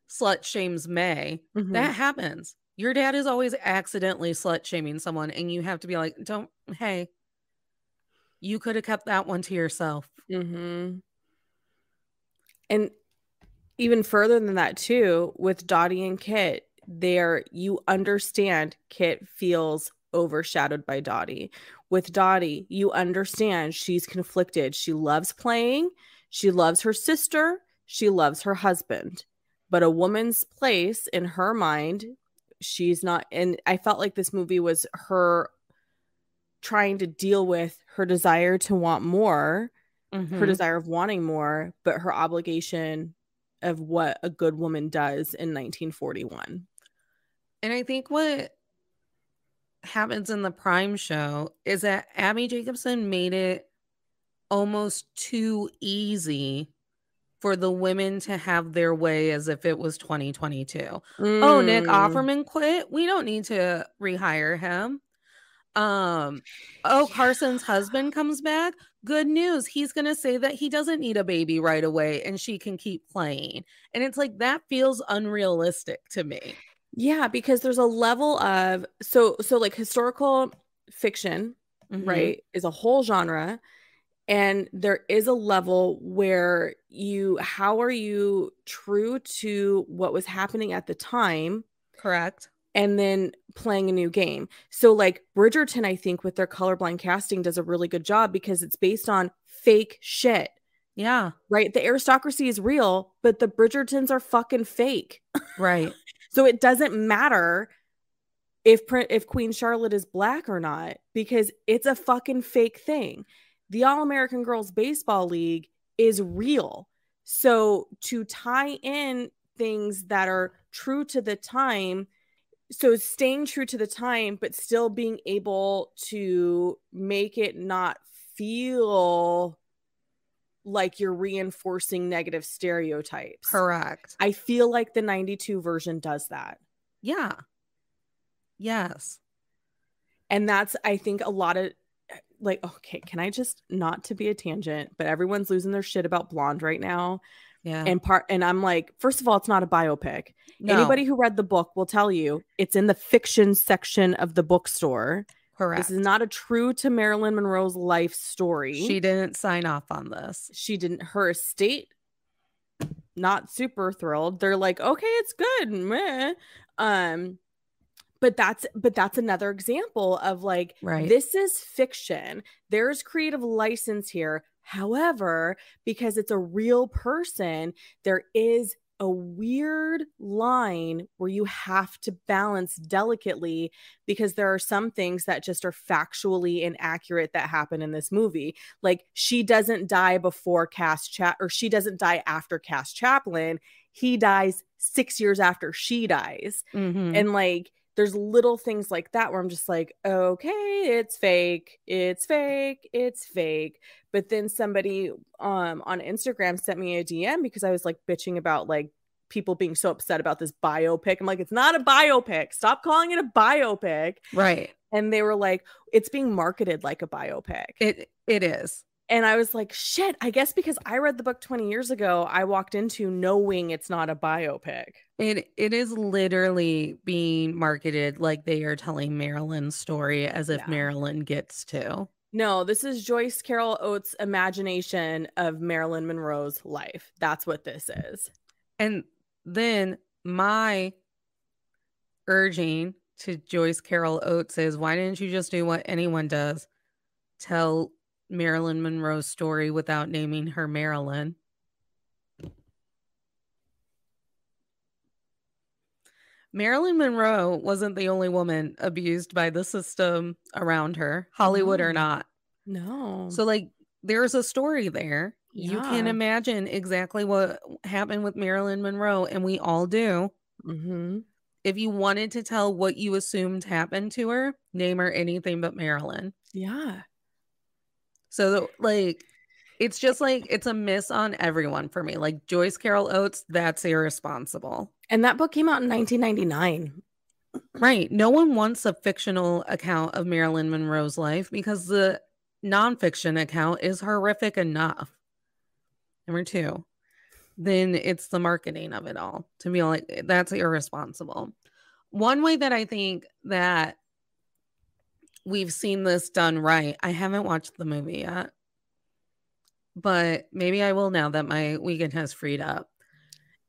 slut shames may mm-hmm. that happens Your dad is always accidentally slut shaming someone, and you have to be like, don't, hey, you could have kept that one to yourself. Mm-hmm. And even further than that, too, with Dottie and Kit, there you understand Kit feels overshadowed by Dottie. With Dottie, you understand she's conflicted. She loves playing, she loves her sister, she loves her husband. But a woman's place in her mind, she's not. And I felt like this movie was her trying to deal with her desire to want more, mm-hmm. her desire of wanting more, but her obligation of what a good woman does in 1941. And I think what happens in the Prime show is that Abby Jacobson made it almost too easy for the women to have their way as if it was 2022. Mm. Oh, Nick mm. Offerman quit. We don't need to rehire him. Um, oh, Carson's husband comes back. Good news. He's going to say that he doesn't need a baby right away and she can keep playing. And it's like that feels unrealistic to me. Yeah, because there's a level of so so like historical fiction, mm-hmm. right, is a whole genre and there is a level where you how are you true to what was happening at the time? Correct. And then playing a new game. So like Bridgerton I think with their colorblind casting does a really good job because it's based on fake shit. Yeah. Right? The aristocracy is real, but the Bridgertons are fucking fake. Right. So it doesn't matter if if Queen Charlotte is black or not because it's a fucking fake thing. The All American Girls Baseball League is real. So to tie in things that are true to the time, so staying true to the time but still being able to make it not feel like you're reinforcing negative stereotypes. Correct. I feel like the 92 version does that. Yeah. Yes. And that's, I think, a lot of like, okay, can I just not to be a tangent, but everyone's losing their shit about Blonde right now. Yeah. And part, and I'm like, first of all, it's not a biopic. No. Anybody who read the book will tell you it's in the fiction section of the bookstore. Correct. This is not a true to Marilyn Monroe's life story. She didn't sign off on this. She didn't. Her estate, not super thrilled. They're like, okay, it's good. Meh. Um, but that's but that's another example of like, right. this is fiction. There's creative license here. However, because it's a real person, there is a weird line where you have to balance delicately because there are some things that just are factually inaccurate that happen in this movie. Like she doesn't die before Cass Chat or she doesn't die after Cass Chaplin. He dies six years after she dies. Mm-hmm. And like there's little things like that where I'm just like, okay, it's fake, it's fake, it's fake. But then somebody um on Instagram sent me a DM because I was like bitching about like people being so upset about this biopic. I'm like, it's not a biopic. Stop calling it a biopic. Right. And they were like, it's being marketed like a biopic. It it is. And I was like, shit, I guess because I read the book 20 years ago, I walked into knowing it's not a biopic. It it is literally being marketed like they are telling Marilyn's story as if yeah. Marilyn gets to. No, this is Joyce Carol Oates' imagination of Marilyn Monroe's life. That's what this is. And then my urging to Joyce Carol Oates is why didn't you just do what anyone does? Tell Marilyn Monroe's story without naming her Marilyn. Marilyn Monroe wasn't the only woman abused by the system around her, Hollywood no. or not. No. So, like, there's a story there. Yeah. You can imagine exactly what happened with Marilyn Monroe, and we all do. Mm-hmm. If you wanted to tell what you assumed happened to her, name her anything but Marilyn. Yeah. So, like, it's just like it's a miss on everyone for me. Like Joyce Carol Oates, that's irresponsible. And that book came out in 1999. Right. No one wants a fictional account of Marilyn Monroe's life because the nonfiction account is horrific enough. Number two, then it's the marketing of it all to be like, that's irresponsible. one way that I think that we've seen this done right. I haven't watched the movie yet, but maybe I will now that my weekend has freed up.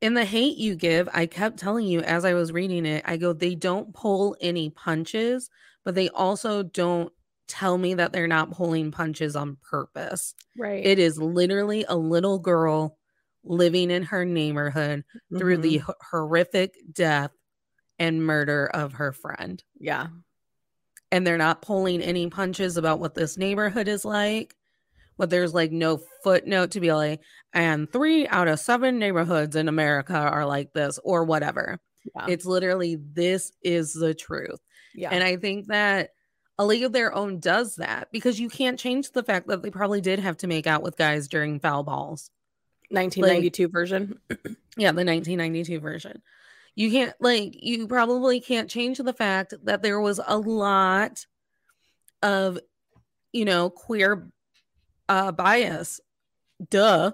In the hate you give, I kept telling you as I was reading it, I go, they don't pull any punches, but they also don't tell me that they're not pulling punches on purpose. Right. It is literally a little girl living in her neighborhood mm-hmm. through the h- horrific death and murder of her friend. Yeah. And they're not pulling any punches about what this neighborhood is like. But there's like no footnote to be like, and three out of seven neighborhoods in America are like this or whatever. Yeah. It's literally this is the truth. Yeah. And I think that a league of their own does that because you can't change the fact that they probably did have to make out with guys during foul balls. 1992 like, version. yeah, the 1992 version. You can't like you probably can't change the fact that there was a lot of you know queer uh bias. Duh.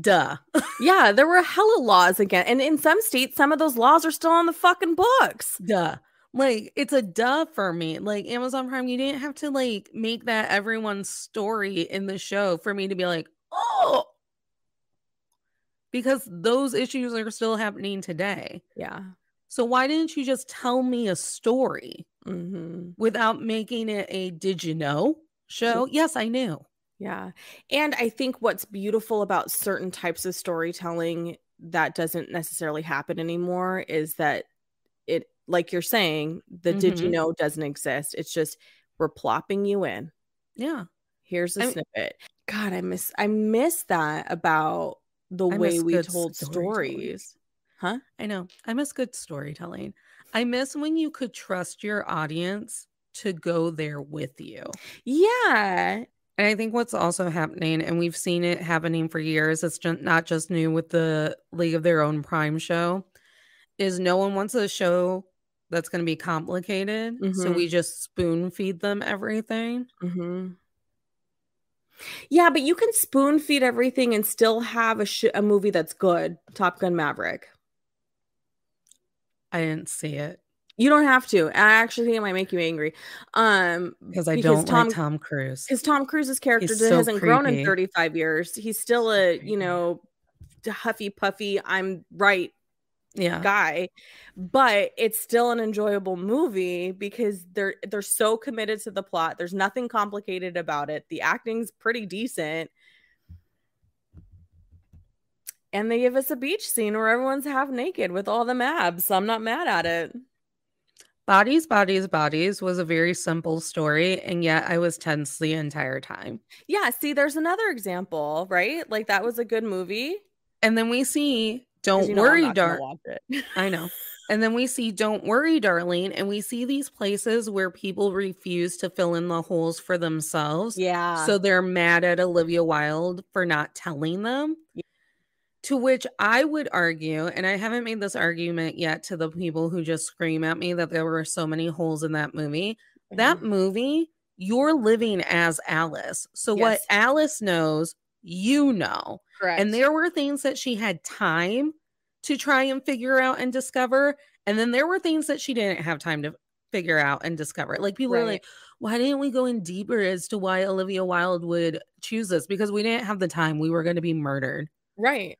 Duh. yeah, there were hella laws again. And in some states, some of those laws are still on the fucking books. Duh. Like it's a duh for me. Like Amazon Prime, you didn't have to like make that everyone's story in the show for me to be like, oh, because those issues are still happening today. Yeah. So why didn't you just tell me a story mm-hmm. without making it a did you know show? Yes, I knew. Yeah. And I think what's beautiful about certain types of storytelling that doesn't necessarily happen anymore is that it, like you're saying, the mm-hmm. did you mm-hmm. know doesn't exist. It's just we're plopping you in. Yeah. Here's a I snippet. God, I miss I miss that about the I way we told stories. Huh? I know. I miss good storytelling. I miss when you could trust your audience to go there with you. Yeah. And I think what's also happening, and we've seen it happening for years, it's just not just new with the League of Their Own Prime show, is no one wants a show that's going to be complicated. Mm-hmm. So we just spoon feed them everything. Mm-hmm. Yeah, but you can spoon feed everything and still have a sh- a movie that's good. Top Gun Maverick. I didn't see it. You don't have to. I actually think it might make you angry. Um because I don't Tom, like Tom Cruise. Because Tom Cruise's character so hasn't creepy. grown in 35 years. He's still a, you know, huffy puffy, I'm right yeah. guy but it's still an enjoyable movie because they're they're so committed to the plot there's nothing complicated about it the acting's pretty decent and they give us a beach scene where everyone's half naked with all the abs so i'm not mad at it Bodies, Bodies, Bodies was a very simple story, and yet I was tense the entire time. Yeah, see, there's another example, right? Like that was a good movie. And then we see don't you know worry, darling. I know. And then we see Don't Worry, Darling. And we see these places where people refuse to fill in the holes for themselves. Yeah. So they're mad at Olivia Wilde for not telling them. Yeah. To which I would argue, and I haven't made this argument yet to the people who just scream at me that there were so many holes in that movie. Mm-hmm. That movie, you're living as Alice. So yes. what Alice knows, you know. Correct. And there were things that she had time to try and figure out and discover. And then there were things that she didn't have time to figure out and discover. Like people right. are like, why didn't we go in deeper as to why Olivia Wilde would choose this? Because we didn't have the time. We were going to be murdered. Right.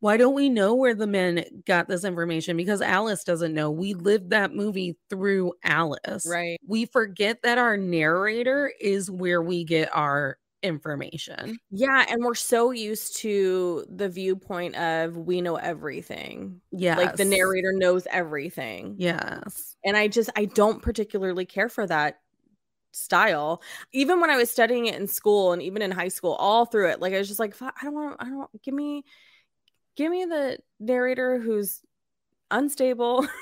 Why don't we know where the men got this information? Because Alice doesn't know. We lived that movie through Alice. Right. We forget that our narrator is where we get our information. Yeah, and we're so used to the viewpoint of we know everything. Yeah. Like the narrator knows everything. Yes. And I just I don't particularly care for that style. Even when I was studying it in school and even in high school, all through it, like I was just like I don't want I don't want, give me give me the narrator who's unstable.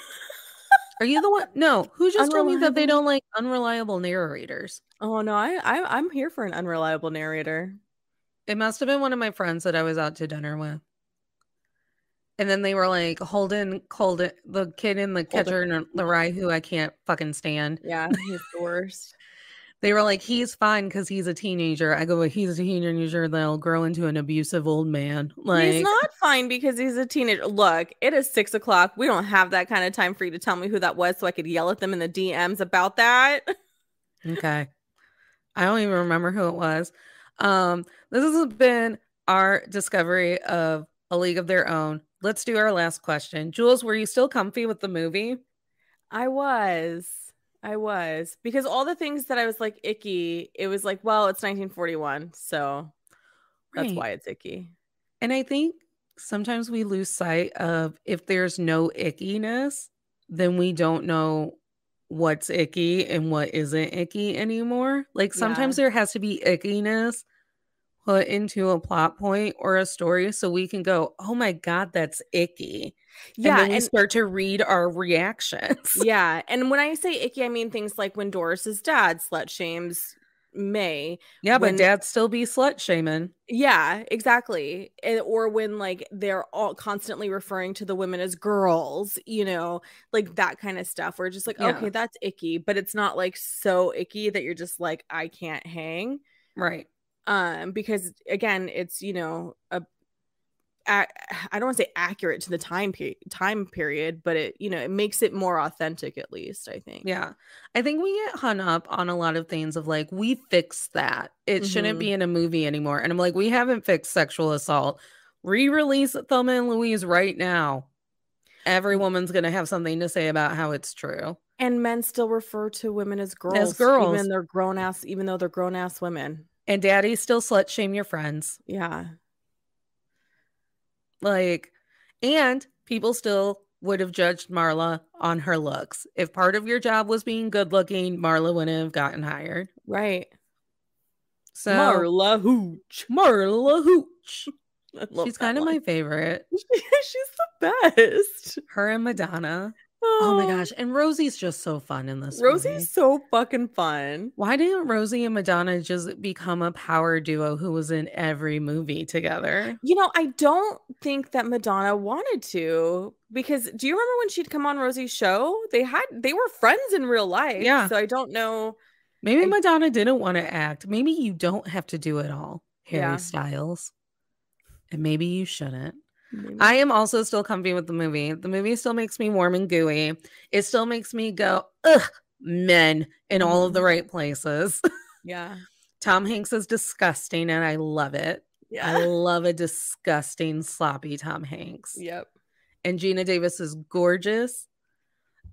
Are you the one? No, who just told me that they don't like unreliable narrators? Oh no, I, I I'm here for an unreliable narrator. It must have been one of my friends that I was out to dinner with. And then they were like, Holden, Holden, the kid in the catcher in the rye who I can't fucking stand. Yeah, he's the worst. They were like, he's fine because he's a teenager. I go, well, he's a teenager, then he'll grow into an abusive old man. Like he's not fine because he's a teenager. Look, it is six o'clock. We don't have that kind of time for you to tell me who that was so I could yell at them in the DMs about that. Okay. I don't even remember who it was. Um, this has been our discovery of a league of their own. Let's do our last question. Jules, were you still comfy with the movie? I was. I was. Because all the things that I was like icky, it was like, well, it's 1941. So that's Right. why it's icky. And I think sometimes we lose sight of if there's no ickiness, then we don't know what's icky and what isn't icky anymore. Like sometimes there has to be ickiness put into a plot point or a story so we can go, oh my God, that's icky. Yeah. and then and- start to read our reactions. yeah. And when I say icky, I mean things like when Doris's dad slut shames May. yeah, but dad still be slut shaming. Yeah, exactly. And, or when like they're all constantly referring to the women as girls, you know, like that kind of stuff. We're just like, Yeah. okay, that's icky, but it's not like so icky that you're just like, I can't hang. Right. Um, because again, it's you know a I don't want to say accurate to the time period time period, but it you know it makes it more authentic at least. I think. Yeah. I think we get hung up on a lot of things of like, we fixed that. It shouldn't Mhm. be in a movie anymore. And I'm like, we haven't fixed sexual assault. Re release Thelma and Louise right now. Every woman's going to have something to say about how it's true. And men still refer to women as girls, as girls. even they're grown ass, even though they're grown ass women. And daddy still slut shame your friends. Yeah. Like, and people still would have judged Marla on her looks. If part of your job was being good looking, Marla wouldn't have gotten hired. Right. So, Marla Hooch. Marla Hooch. She's kind of my favorite. She's the best. Her and Madonna. Oh my oh. gosh. And Rosie's just so fun in this. movie. Rosie's so fucking fun. Why didn't Rosie and Madonna just become a power duo who was in every movie together? You know, I don't think that Madonna wanted to because do you remember when she'd come on Rosie's show? They had they were friends in real life. Yeah. So I don't know. Maybe I- Madonna didn't want to act. Maybe you don't have to do it all, Harry Yeah. Styles. And maybe you shouldn't. Maybe- I am also still comfy with the movie. The movie still makes me warm and gooey. It still makes me go, ugh, men in all of the Mhm. right places. yeah. Tom Hanks is disgusting and I love it. Yeah. I love a disgusting, sloppy Tom Hanks. Yep. And Geena Davis is gorgeous.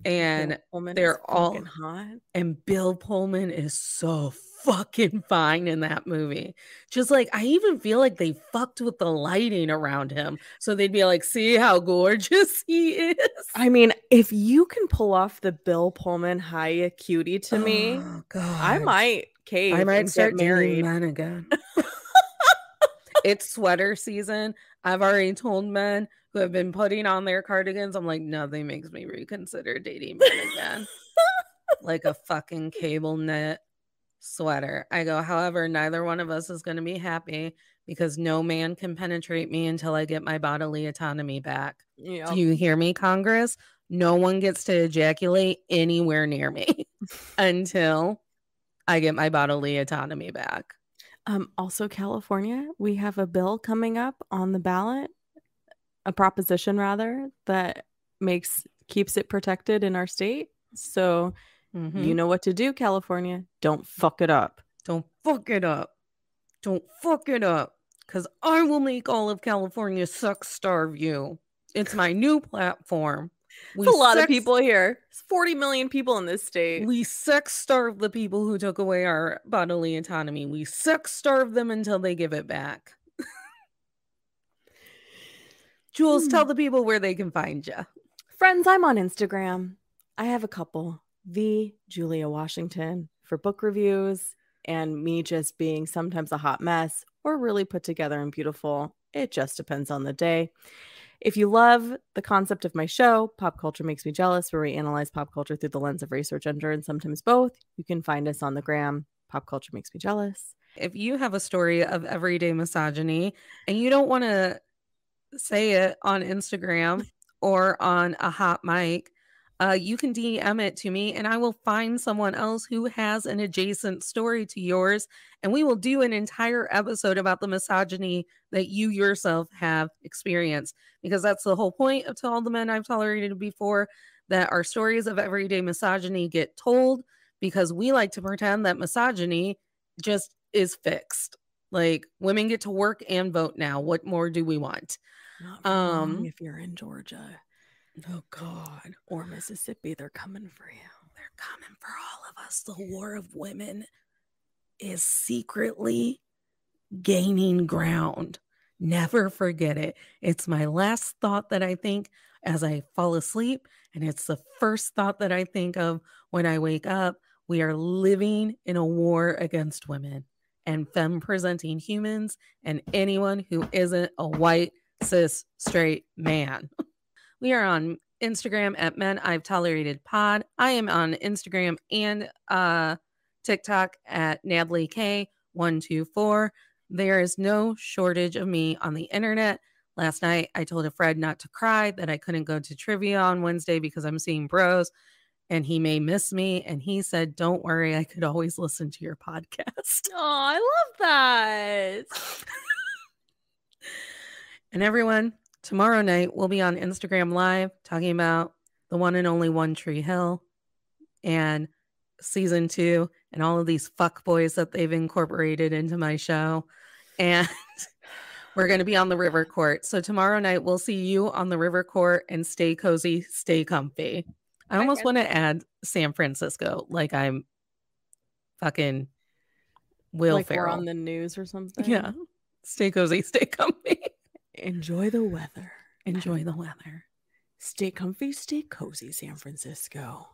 And they're all- hot. and Bill Pullman is so fucking fine in that movie. Just like I even feel like they fucked with the lighting around him. So they'd be like, see how gorgeous he is. I mean, if you can pull off the Bill Pullman high cutie to me, Oh, God. I might cave. I might start married men again. it's sweater season. I've already told men who have been putting on their cardigans, I'm like, nothing makes me reconsider dating men again. like a fucking cable knit sweater. I go, however, neither one of us is going to be happy because no man can penetrate me until I get my bodily autonomy back. Yeah. Do you hear me, Congress? No one gets to ejaculate anywhere near me until I get my bodily autonomy back. Um, also, California, we have a bill coming up on the ballot, a proposition rather that makes keeps it protected in our state. So Mhm. you know what to do, California. Don't fuck it up. Don't fuck it up. Don't fuck it up. Because I will make all of California suck starve you. It's my new platform. It's a lot of people here. It's 40 million people in this state. We sex starve the people who took away our bodily autonomy. We sex starve them until they give it back. Jules, Hmm. tell the people where they can find you. Friends, I'm on Instagram. I have a couple. The Julia Washington for book reviews and me just being sometimes a hot mess or really put together and beautiful. It just depends on the day. If you love the concept of my show, Pop Culture Makes Me Jealous, where we analyze pop culture through the lens of or gender and sometimes both, you can find us on the gram. Pop Culture Makes Me Jealous. If you have a story of everyday misogyny and you don't want to say it on Instagram or on a hot mic, uh, you can DM it to me and I will find someone else who has an adjacent story to yours. And we will do an entire episode about the misogyny that you yourself have experienced. Because that's the whole point of To All the Men I've Tolerated Before that our stories of everyday misogyny get told because we like to pretend that misogyny just is fixed. Like women get to work and vote now. What more do we want? um, if you're in Georgia. Oh God. Or Mississippi, they're coming for you. They're coming for all of us. The war of women is secretly gaining ground. Never forget it. It's my last thought that I think as I fall asleep, and it's the first thought that I think of when I wake up. We are living in a war against women and femme presenting humans and anyone who isn't a white, cis, straight man. We are on Instagram at Men I've Tolerated Pod. I am on Instagram and uh, TikTok at Natalie K124. There is no shortage of me on the internet. Last night, I told a Fred not to cry that I couldn't go to trivia on Wednesday because I'm seeing bros and he may miss me. And he said, Don't worry, I could always listen to your podcast. Oh, I love that. and everyone, tomorrow night we'll be on Instagram Live talking about the one and only One Tree Hill and season two and all of these fuck boys that they've incorporated into my show. And we're going to be on the river court. So tomorrow night we'll see you on the river court and stay cozy, stay comfy. I almost want to add San Francisco like I'm fucking Will like Ferrell. we're on the news or something. Yeah. Stay cozy, stay comfy. Enjoy the weather. Enjoy the weather. Stay comfy, stay cozy, San Francisco.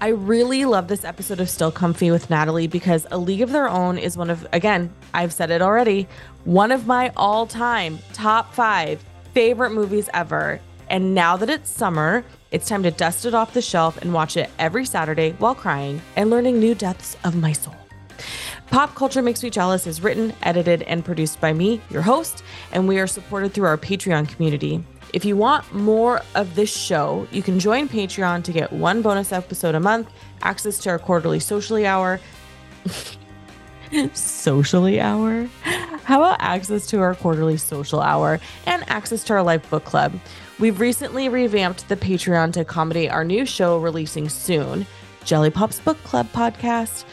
I really love this episode of Still Comfy with Natalie because A League of Their Own is one of, again, I've said it already, one of my all time top five favorite movies ever. And now that it's summer, it's time to dust it off the shelf and watch it every Saturday while crying and learning new depths of my soul. Pop Culture Makes Me Jealous is written, edited, and produced by me, your host, and we are supported through our Patreon community. If you want more of this show, you can join Patreon to get one bonus episode a month, access to our quarterly socially hour. socially hour? How about access to our quarterly social hour and access to our live book club? We've recently revamped the Patreon to accommodate our new show releasing soon, Jelly Pop's Book Club podcast,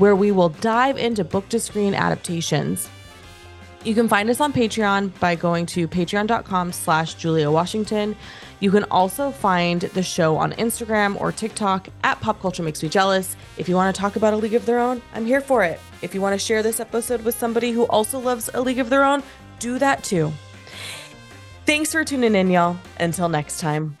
where we will dive into book to screen adaptations. You can find us on Patreon by going to patreon.com slash Julia Washington. You can also find the show on Instagram or TikTok at Pop Culture Makes Me Jealous. If you want to talk about a league of their own, I'm here for it. If you want to share this episode with somebody who also loves a league of their own, do that too. Thanks for tuning in, y'all. Until next time.